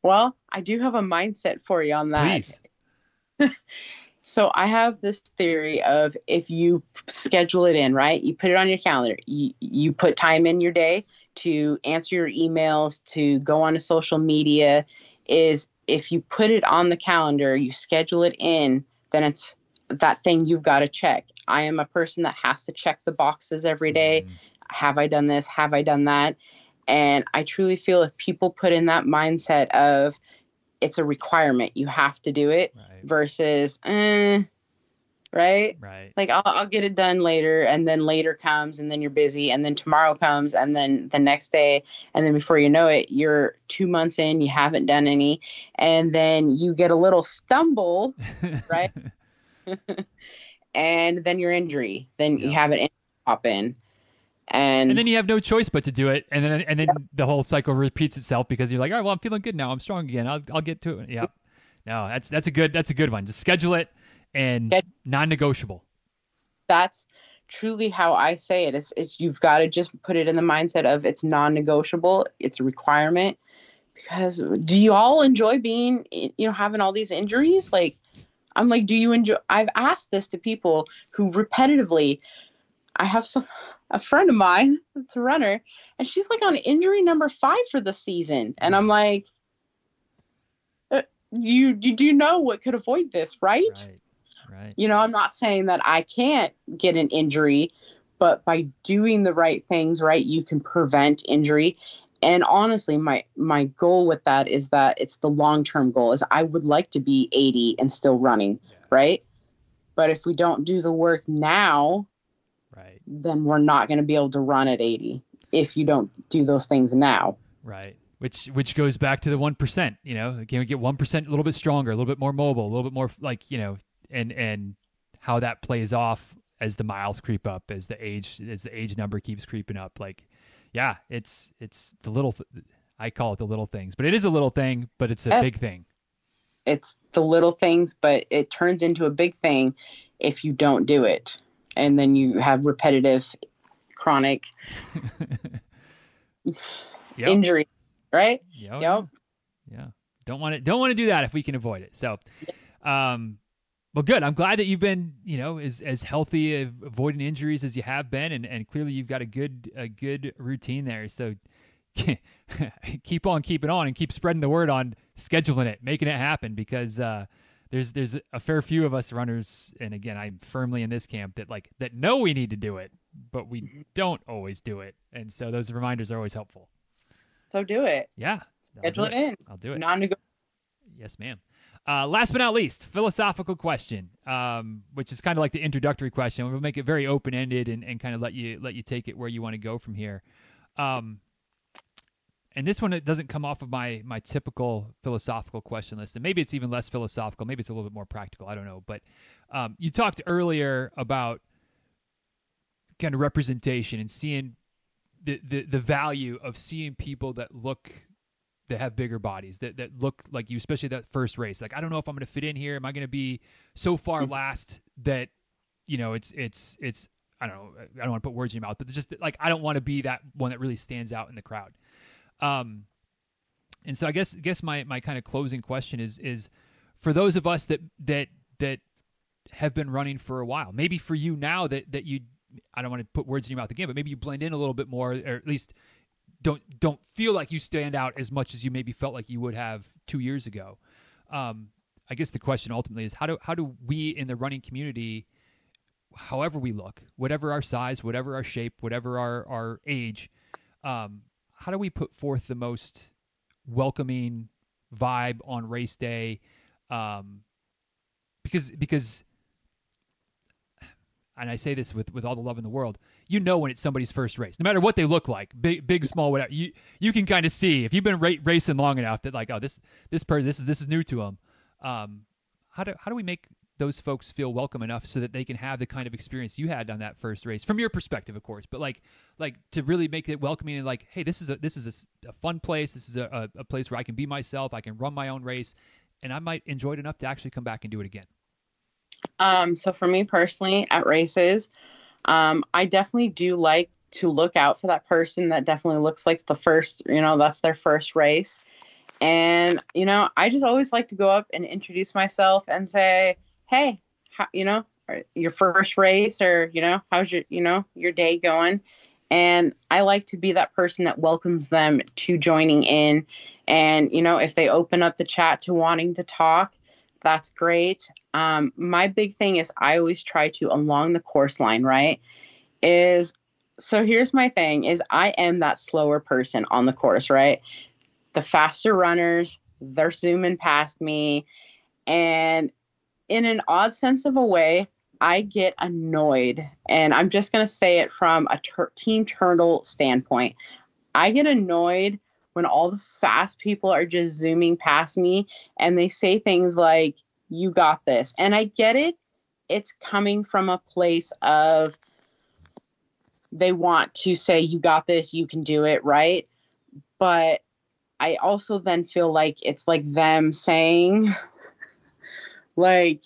Well, I do have a mindset for you on that. Please. so I have this theory of if you schedule it in, right? You put it on your calendar. You you put time in your day to answer your emails, to go on to social media is if you put it on the calendar, you schedule it in, then it's that thing you've got to check. I am a person that has to check the boxes every day. Mm-hmm. Have I done this? Have I done that? And I truly feel if people put in that mindset of it's a requirement, you have to do it right. versus, eh, right? Right. Like I'll, I'll get it done later, and then later comes, and then you're busy, and then tomorrow comes, and then the next day, and then before you know it, you're two months in, you haven't done any, and then you get a little stumble, right? and then your injury, then yeah. you have an pop in. And, and then you have no choice but to do it, and then and then the whole cycle repeats itself because you're like, all right, well, I'm feeling good now, I'm strong again, I'll I'll get to it. Yeah, no, that's that's a good that's a good one. Just schedule it and non-negotiable. That's truly how I say it. It's, it's you've got to just put it in the mindset of it's non-negotiable. It's a requirement. Because do you all enjoy being, you know, having all these injuries? Like, I'm like, do you enjoy? I've asked this to people who repetitively. I have some a friend of mine that's a runner, and she's like on injury number five for the season, and I'm like, uh, you you do know what could avoid this, right? Right. Right. You know, I'm not saying that I can't get an injury, but by doing the right things, right, you can prevent injury. And honestly, my my goal with that is that it's the long term goal. Is I would like to be 80 and still running, yeah. right? But if we don't do the work now, right, then we're not going to be able to run at 80 if you don't do those things now. Right which which goes back to the one percent. You know, can we get one percent a little bit stronger, a little bit more mobile, a little bit more like you know and and how that plays off as the miles creep up, as the age as the age number keeps creeping up. Like, yeah, it's it's the little. I call it the little things, but it is a little thing, but it's a uh, big thing. It's the little things, but it turns into a big thing if you don't do it, and then you have repetitive, chronic yep. injury. Right? Yep. yep. Yeah. Don't want to don't want to do that if we can avoid it. So, um, well, good. I'm glad that you've been, you know, as as healthy, avoiding injuries as you have been, and, and clearly you've got a good a good routine there. So keep on keeping on and keep spreading the word on scheduling it, making it happen, because uh, there's there's a fair few of us runners, and again, I'm firmly in this camp that like that know we need to do it, but we don't always do it, and so those reminders are always helpful. So do it. Yeah, schedule it. it in. I'll do it. Non-negotiable. Yes, ma'am. Uh, last but not least, philosophical question, um, which is kind of like the introductory question. We'll make it very open ended and, and kind of let you let you take it where you want to go from here. Um, and this one it doesn't come off of my my typical philosophical question list, and maybe it's even less philosophical. Maybe it's a little bit more practical. I don't know. But um, you talked earlier about kind of representation and seeing the, the the value of seeing people that look that have bigger bodies that that look like you, especially that first race. Like I don't know if I'm going to fit in here. Am I going to be so far mm-hmm. last that you know it's it's it's I don't know. I don't want to put words in your mouth, but just like I don't want to be that one that really stands out in the crowd. Um, and so I guess guess my my kind of closing question is is for those of us that that that have been running for a while, maybe for you now that that you I don't want to put words in your mouth again, but maybe you blend in a little bit more, or at least don't don't feel like you stand out as much as you maybe felt like you would have two years ago. Um, I guess the question ultimately is how do how do we in the running community, however we look, whatever our size, whatever our shape, whatever our our age, um, how do we put forth the most welcoming vibe on race day? Um, because because and I say this with, with all the love in the world, you know when it's somebody's first race, no matter what they look like, big, big, small, whatever. You you can kind of see if you've been ra- racing long enough that like, oh, this this person, this is this is new to them. Um, how do how do we make those folks feel welcome enough so that they can have the kind of experience you had on that first race from your perspective, of course, but like like to really make it welcoming and like, hey, this is a this is a, a fun place. This is a, a, a place where I can be myself. I can run my own race, and I might enjoy it enough to actually come back and do it again. Um, so for me personally, at races, um, I definitely do like to look out for that person that definitely looks like the first, you know, that's their first race. And, you know, I just always like to go up and introduce myself and say, hey, how, you know, your first race or, you know, how's your, you know, your day going? And I like to be that person that welcomes them to joining in. And, you know, if they open up the chat to wanting to talk, that's great. Um, my big thing is I always try to, along the course line, right? Is so here's my thing is I am that slower person on the course, right? The faster runners, they're zooming past me. And in an odd sense of a way, I get annoyed. And I'm just going to say it from a ter- team turtle standpoint. I get annoyed when all the fast people are just zooming past me and they say things like, You got this. And I get it. It's coming from a place of they want to say, You got this, you can do it, right? But I also then feel like it's like them saying, like,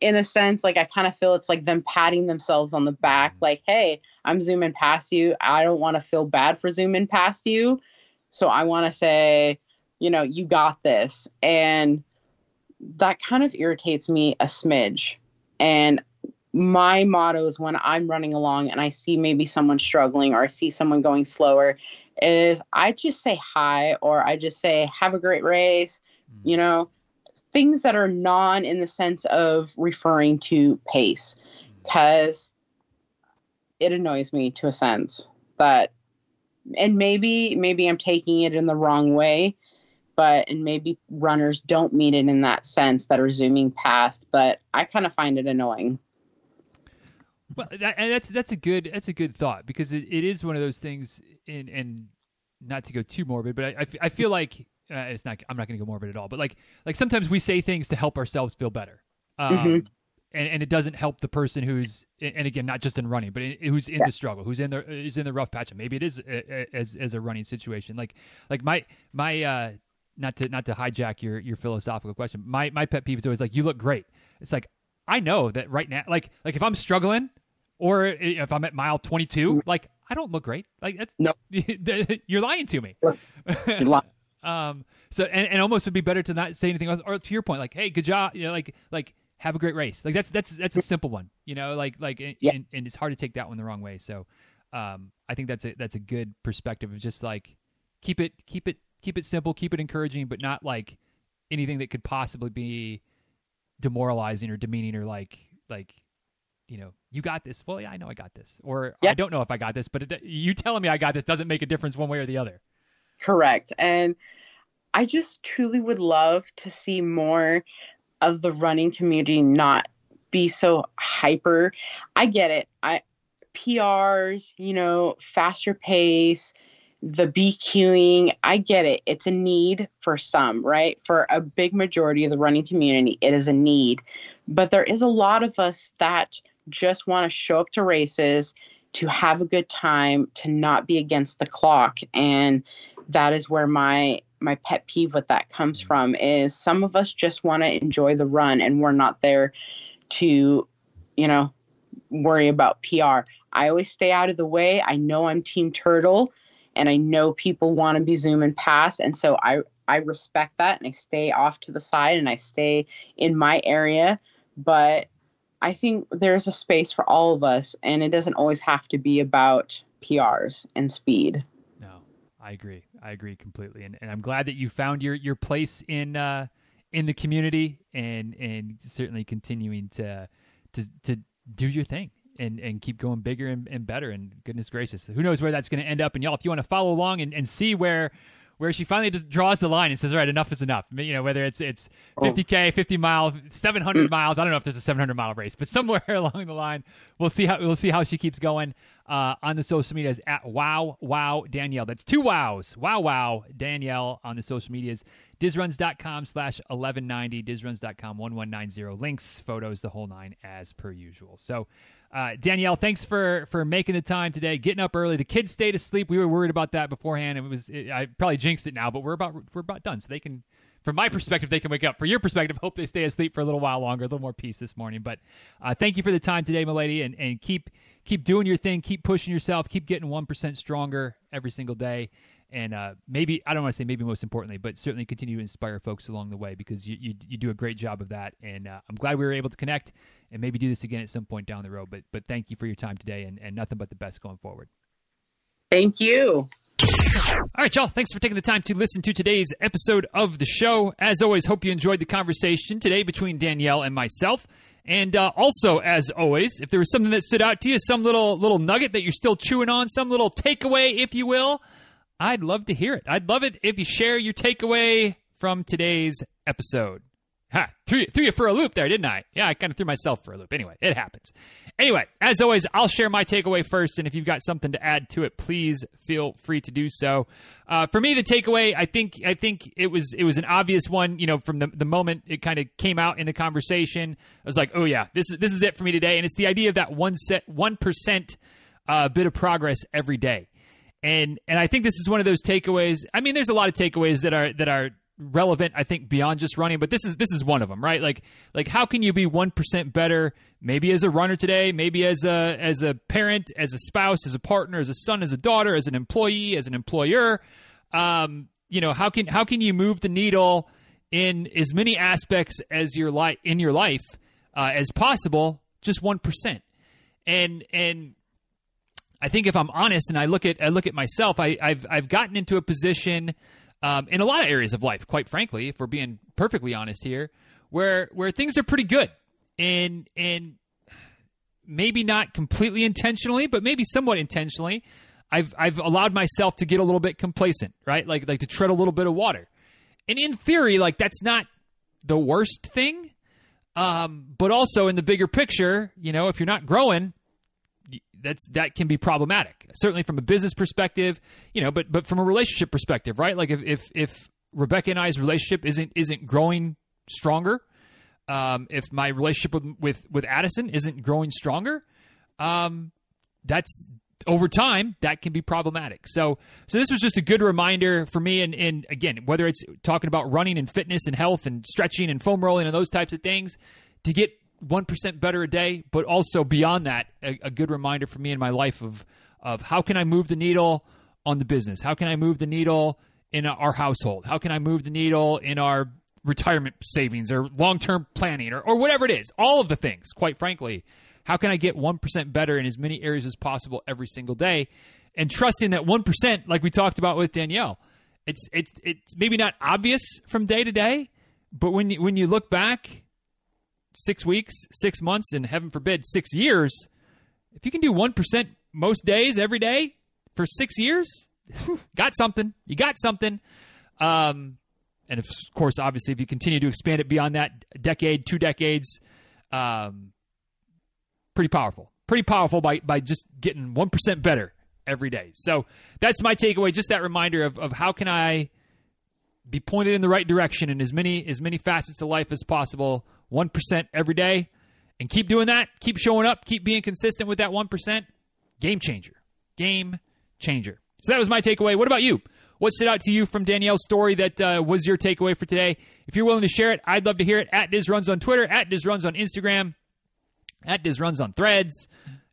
in a sense, like I kind of feel it's like them patting themselves on the back, like, hey, I'm zooming past you. I don't want to feel bad for zooming past you. So I want to say, you know, you got this. And that kind of irritates me a smidge. And my motto is when I'm running along and I see maybe someone struggling or I see someone going slower, is I just say hi or I just say, have a great race. Mm-hmm. You know, things that are non in the sense of referring to pace because it annoys me to a sense but and maybe maybe i'm taking it in the wrong way but and maybe runners don't mean it in that sense that are zooming past but i kind of find it annoying well that, and that's that's a good that's a good thought because it, it is one of those things in and not to go too morbid but i, I feel like uh, it's not. I'm not going to go morbid at all. But like like sometimes we say things to help ourselves feel better. Um, mm-hmm. And, and it doesn't help the person who's and again not just in running but in, who's in yeah. the struggle who's in the is in the rough patch. And maybe it is a, a, as as a running situation. Like like my my uh not to not to hijack your your philosophical question my my pet peeve is always like you look great. It's like I know that right now like like if I'm struggling or if I'm at mile 22 mm-hmm. like I don't look great. Like that's no. You're lying to me. You're lying. Um, so and, and almost would be better to not say anything else, or to your point, like, hey, good job, you know, like like have a great race. Like that's that's that's a simple one, you know, like like yeah. and, and it's hard to take that one the wrong way. So um, I think that's a that's a good perspective of just like keep it keep it keep it simple, keep it encouraging, but not like anything that could possibly be demoralizing or demeaning or like like you know you got this. Well, yeah, I know I got this, or yeah. I don't know if I got this, but it, you telling me I got this doesn't make a difference one way or the other. Correct. And I just truly would love to see more of the running community not be so hyper. I get it. I PRs, you know, faster pace, the BQing, I get it. It's a need for some, right? For a big majority of the running community, it is a need. But there is a lot of us that just want to show up to races to have a good time, to not be against the clock. And that is where my my pet peeve with that comes mm-hmm. from is some of us just want to enjoy the run and we're not there to, you know, worry about PR. I always stay out of the way. I know I'm team turtle and I know people want to be zooming past and so I I respect that and I stay off to the side and I stay in my area, but I think there's a space for all of us, and it doesn't always have to be about PRs and speed. I agree. I agree completely, and, and I'm glad that you found your your place in uh, in the community, and and certainly continuing to to to do your thing. And, and keep going bigger and, and better and goodness gracious who knows where that's going to end up and y'all if you want to follow along and, and see where where she finally just draws the line and says, "All right, enough is enough." You know, whether it's it's 50k, 50 miles, 700 mm. miles. I don't know if there's a 700 mile race, but somewhere along the line, we'll see how we'll see how she keeps going uh, on the social medias at Wow Wow Danielle. That's two wows. Wow Wow Danielle on the social medias. Dizruns.com slash 1190. Dizruns.com 1190. Links, photos, the whole nine as per usual. So uh, Danielle, thanks for for making the time today, getting up early. The kids stayed asleep. We were worried about that beforehand. It was it, I probably jinxed it now, but we're about we're about done. So they can, from my perspective, they can wake up. For your perspective, hope they stay asleep for a little while longer, a little more peace this morning. But uh, thank you for the time today, my lady, and and keep keep doing your thing, keep pushing yourself, keep getting one percent stronger every single day, and uh, maybe I don't want to say maybe most importantly, but certainly continue to inspire folks along the way because you you, you do a great job of that. And uh, I'm glad we were able to connect and maybe do this again at some point down the road. But but thank you for your time today, and, and nothing but the best going forward. Thank you. All right, y'all. Thanks for taking the time to listen to today's episode of the show. As always, hope you enjoyed the conversation today between Danielle and myself. And uh, also, as always, if there was something that stood out to you, some little little nugget that you're still chewing on, some little takeaway, if you will, I'd love to hear it. I'd love it if you share your takeaway from today's episode. Ha, threw, threw you for a loop there, didn't I? Yeah, I kind of threw myself for a loop. Anyway, it happens. Anyway, as always, I'll share my takeaway first, and if you've got something to add to it, please feel free to do so. Uh, for me, the takeaway, I think, I think it was it was an obvious one. You know, from the the moment it kind of came out in the conversation, I was like, oh yeah, this is this is it for me today, and it's the idea of that one set one percent uh, bit of progress every day. And and I think this is one of those takeaways. I mean, there's a lot of takeaways that are that are relevant i think beyond just running but this is this is one of them right? Like like how can you be 1% better maybe as a runner today maybe as a as a parent as a spouse as a partner as a son as a daughter as an employee as an employer? Um you know how can how can you move the needle in as many aspects as your life in your life uh, as possible just 1% and and I think if I'm honest and I look at I look at myself I I've I've gotten into a position um, in a lot of areas of life, quite frankly, if we're being perfectly honest here, where where things are pretty good, and and maybe not completely intentionally, but maybe somewhat intentionally, I've I've allowed myself to get a little bit complacent, right? Like like to tread a little bit of water, and in theory, like that's not the worst thing. Um, but also in the bigger picture, you know, if you're not growing, that's that can be problematic. Certainly from a business perspective, you know, but but from a relationship perspective, right? Like if if if Rebecca and I's relationship isn't isn't growing stronger, um, if my relationship with with with Addison isn't growing stronger, um, that's over time that can be problematic. So so this was just a good reminder for me and and again, whether it's talking about running and fitness and health and stretching and foam rolling and those types of things, to get 1% better a day, but also beyond that, a, a, good reminder for me in my life of, of how can I move the needle on the business? How can I move the needle in our household? How can I move the needle in our retirement savings or long term planning or, or whatever it is? All of the things, quite frankly. How can I get 1% better in as many areas as possible every single day? And trusting that 1%, like we talked about with Danielle, it's, it's, it's maybe not obvious from day to day, but when you, when you look back six weeks, six months, and heaven forbid, six years, if you can do 1% most days, every day for six years, got something. You got something. Um, and of course, obviously, if you continue to expand it beyond that decade, two decades, um, pretty powerful. Pretty powerful by, by just getting 1% better every day. So that's my takeaway. Just that reminder of, of how can I be pointed in the right direction in as many as many facets of life as possible 1% every day, and keep doing that. Keep showing up. Keep being consistent with that 1%. Game changer. Game changer. So that was my takeaway. What about you? What stood out to you from Danielle's story that uh, was your takeaway for today? If you're willing to share it, I'd love to hear it. At DizRuns on Twitter, at DizRuns on Instagram, at DizRuns on Threads.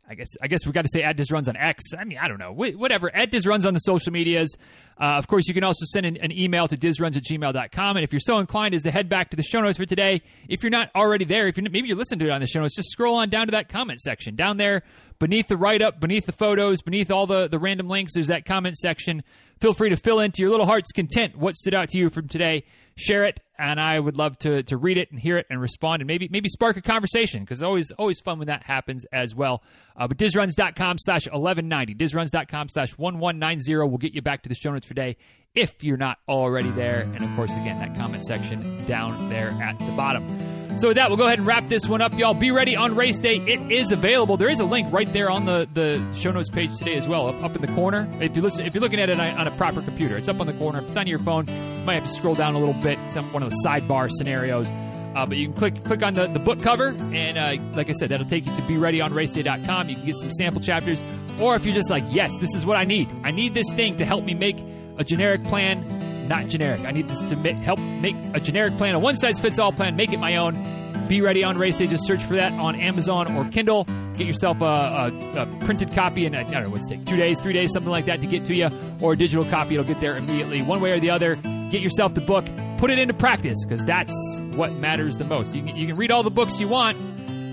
I guess I guess we got to say at Diz runs on X. I mean, I don't know. Whatever. At Diz runs on the social medias. Uh, of course, you can also send an, an email to dizruns at gmail.com. And if you're so inclined as to head back to the show notes for today, if you're not already there, if you're maybe you're listening to it on the show notes, just scroll on down to that comment section. Down there, beneath the write up, beneath the photos, beneath all the, the random links, there's that comment section. Feel free to fill into your little heart's content what stood out to you from today share it, and I would love to to read it and hear it and respond and maybe maybe spark a conversation because always always fun when that happens as well. Uh, but dizruns.com slash 1190, dizruns.com slash 1190 will get you back to the show notes for today if you're not already there. And of course, again, that comment section down there at the bottom. So with that, we'll go ahead and wrap this one up, y'all. Be ready on race day. It is available. There is a link right there on the, the show notes page today as well, up, up in the corner. If you listen, if you're looking at it on a proper computer, it's up on the corner. If it's on your phone, you might have to scroll down a little bit. It's one of the sidebar scenarios. Uh, but you can click click on the, the book cover, and uh, like I said, that'll take you to BeReadyOnRaceDay.com. You can get some sample chapters, or if you're just like, yes, this is what I need. I need this thing to help me make a generic plan, not generic. I need this to ma- help make a generic plan, a one size fits all plan, make it my own. Be ready on race day. Just search for that on Amazon or Kindle. get yourself a, a, a printed copy in, I don't know, what's take? Two days, three days, something like that to get to you, or a digital copy. It'll get there immediately. One way or the other, get yourself the book, put it into practice, because that's what matters the most. You can, you can read all the books you want,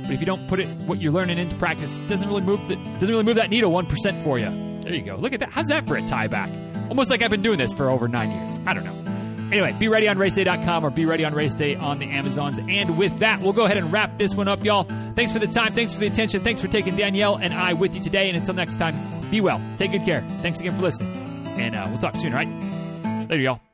but if you don't put it, what you're learning into practice, it doesn't really move the, doesn't really move that needle 1% for you. There you go. Look at that. How's that for a tie back? Almost like I've been doing this for over nine years. I don't know. Anyway, be ready on raceday.com or be ready on race day on the Amazons. And with that, we'll go ahead and wrap this one up, y'all. Thanks for the time. Thanks for the attention. Thanks for taking Danielle and I with you today. And until next time, be well. Take good care. Thanks again for listening. And uh, we'll talk soon, right? Later, y'all.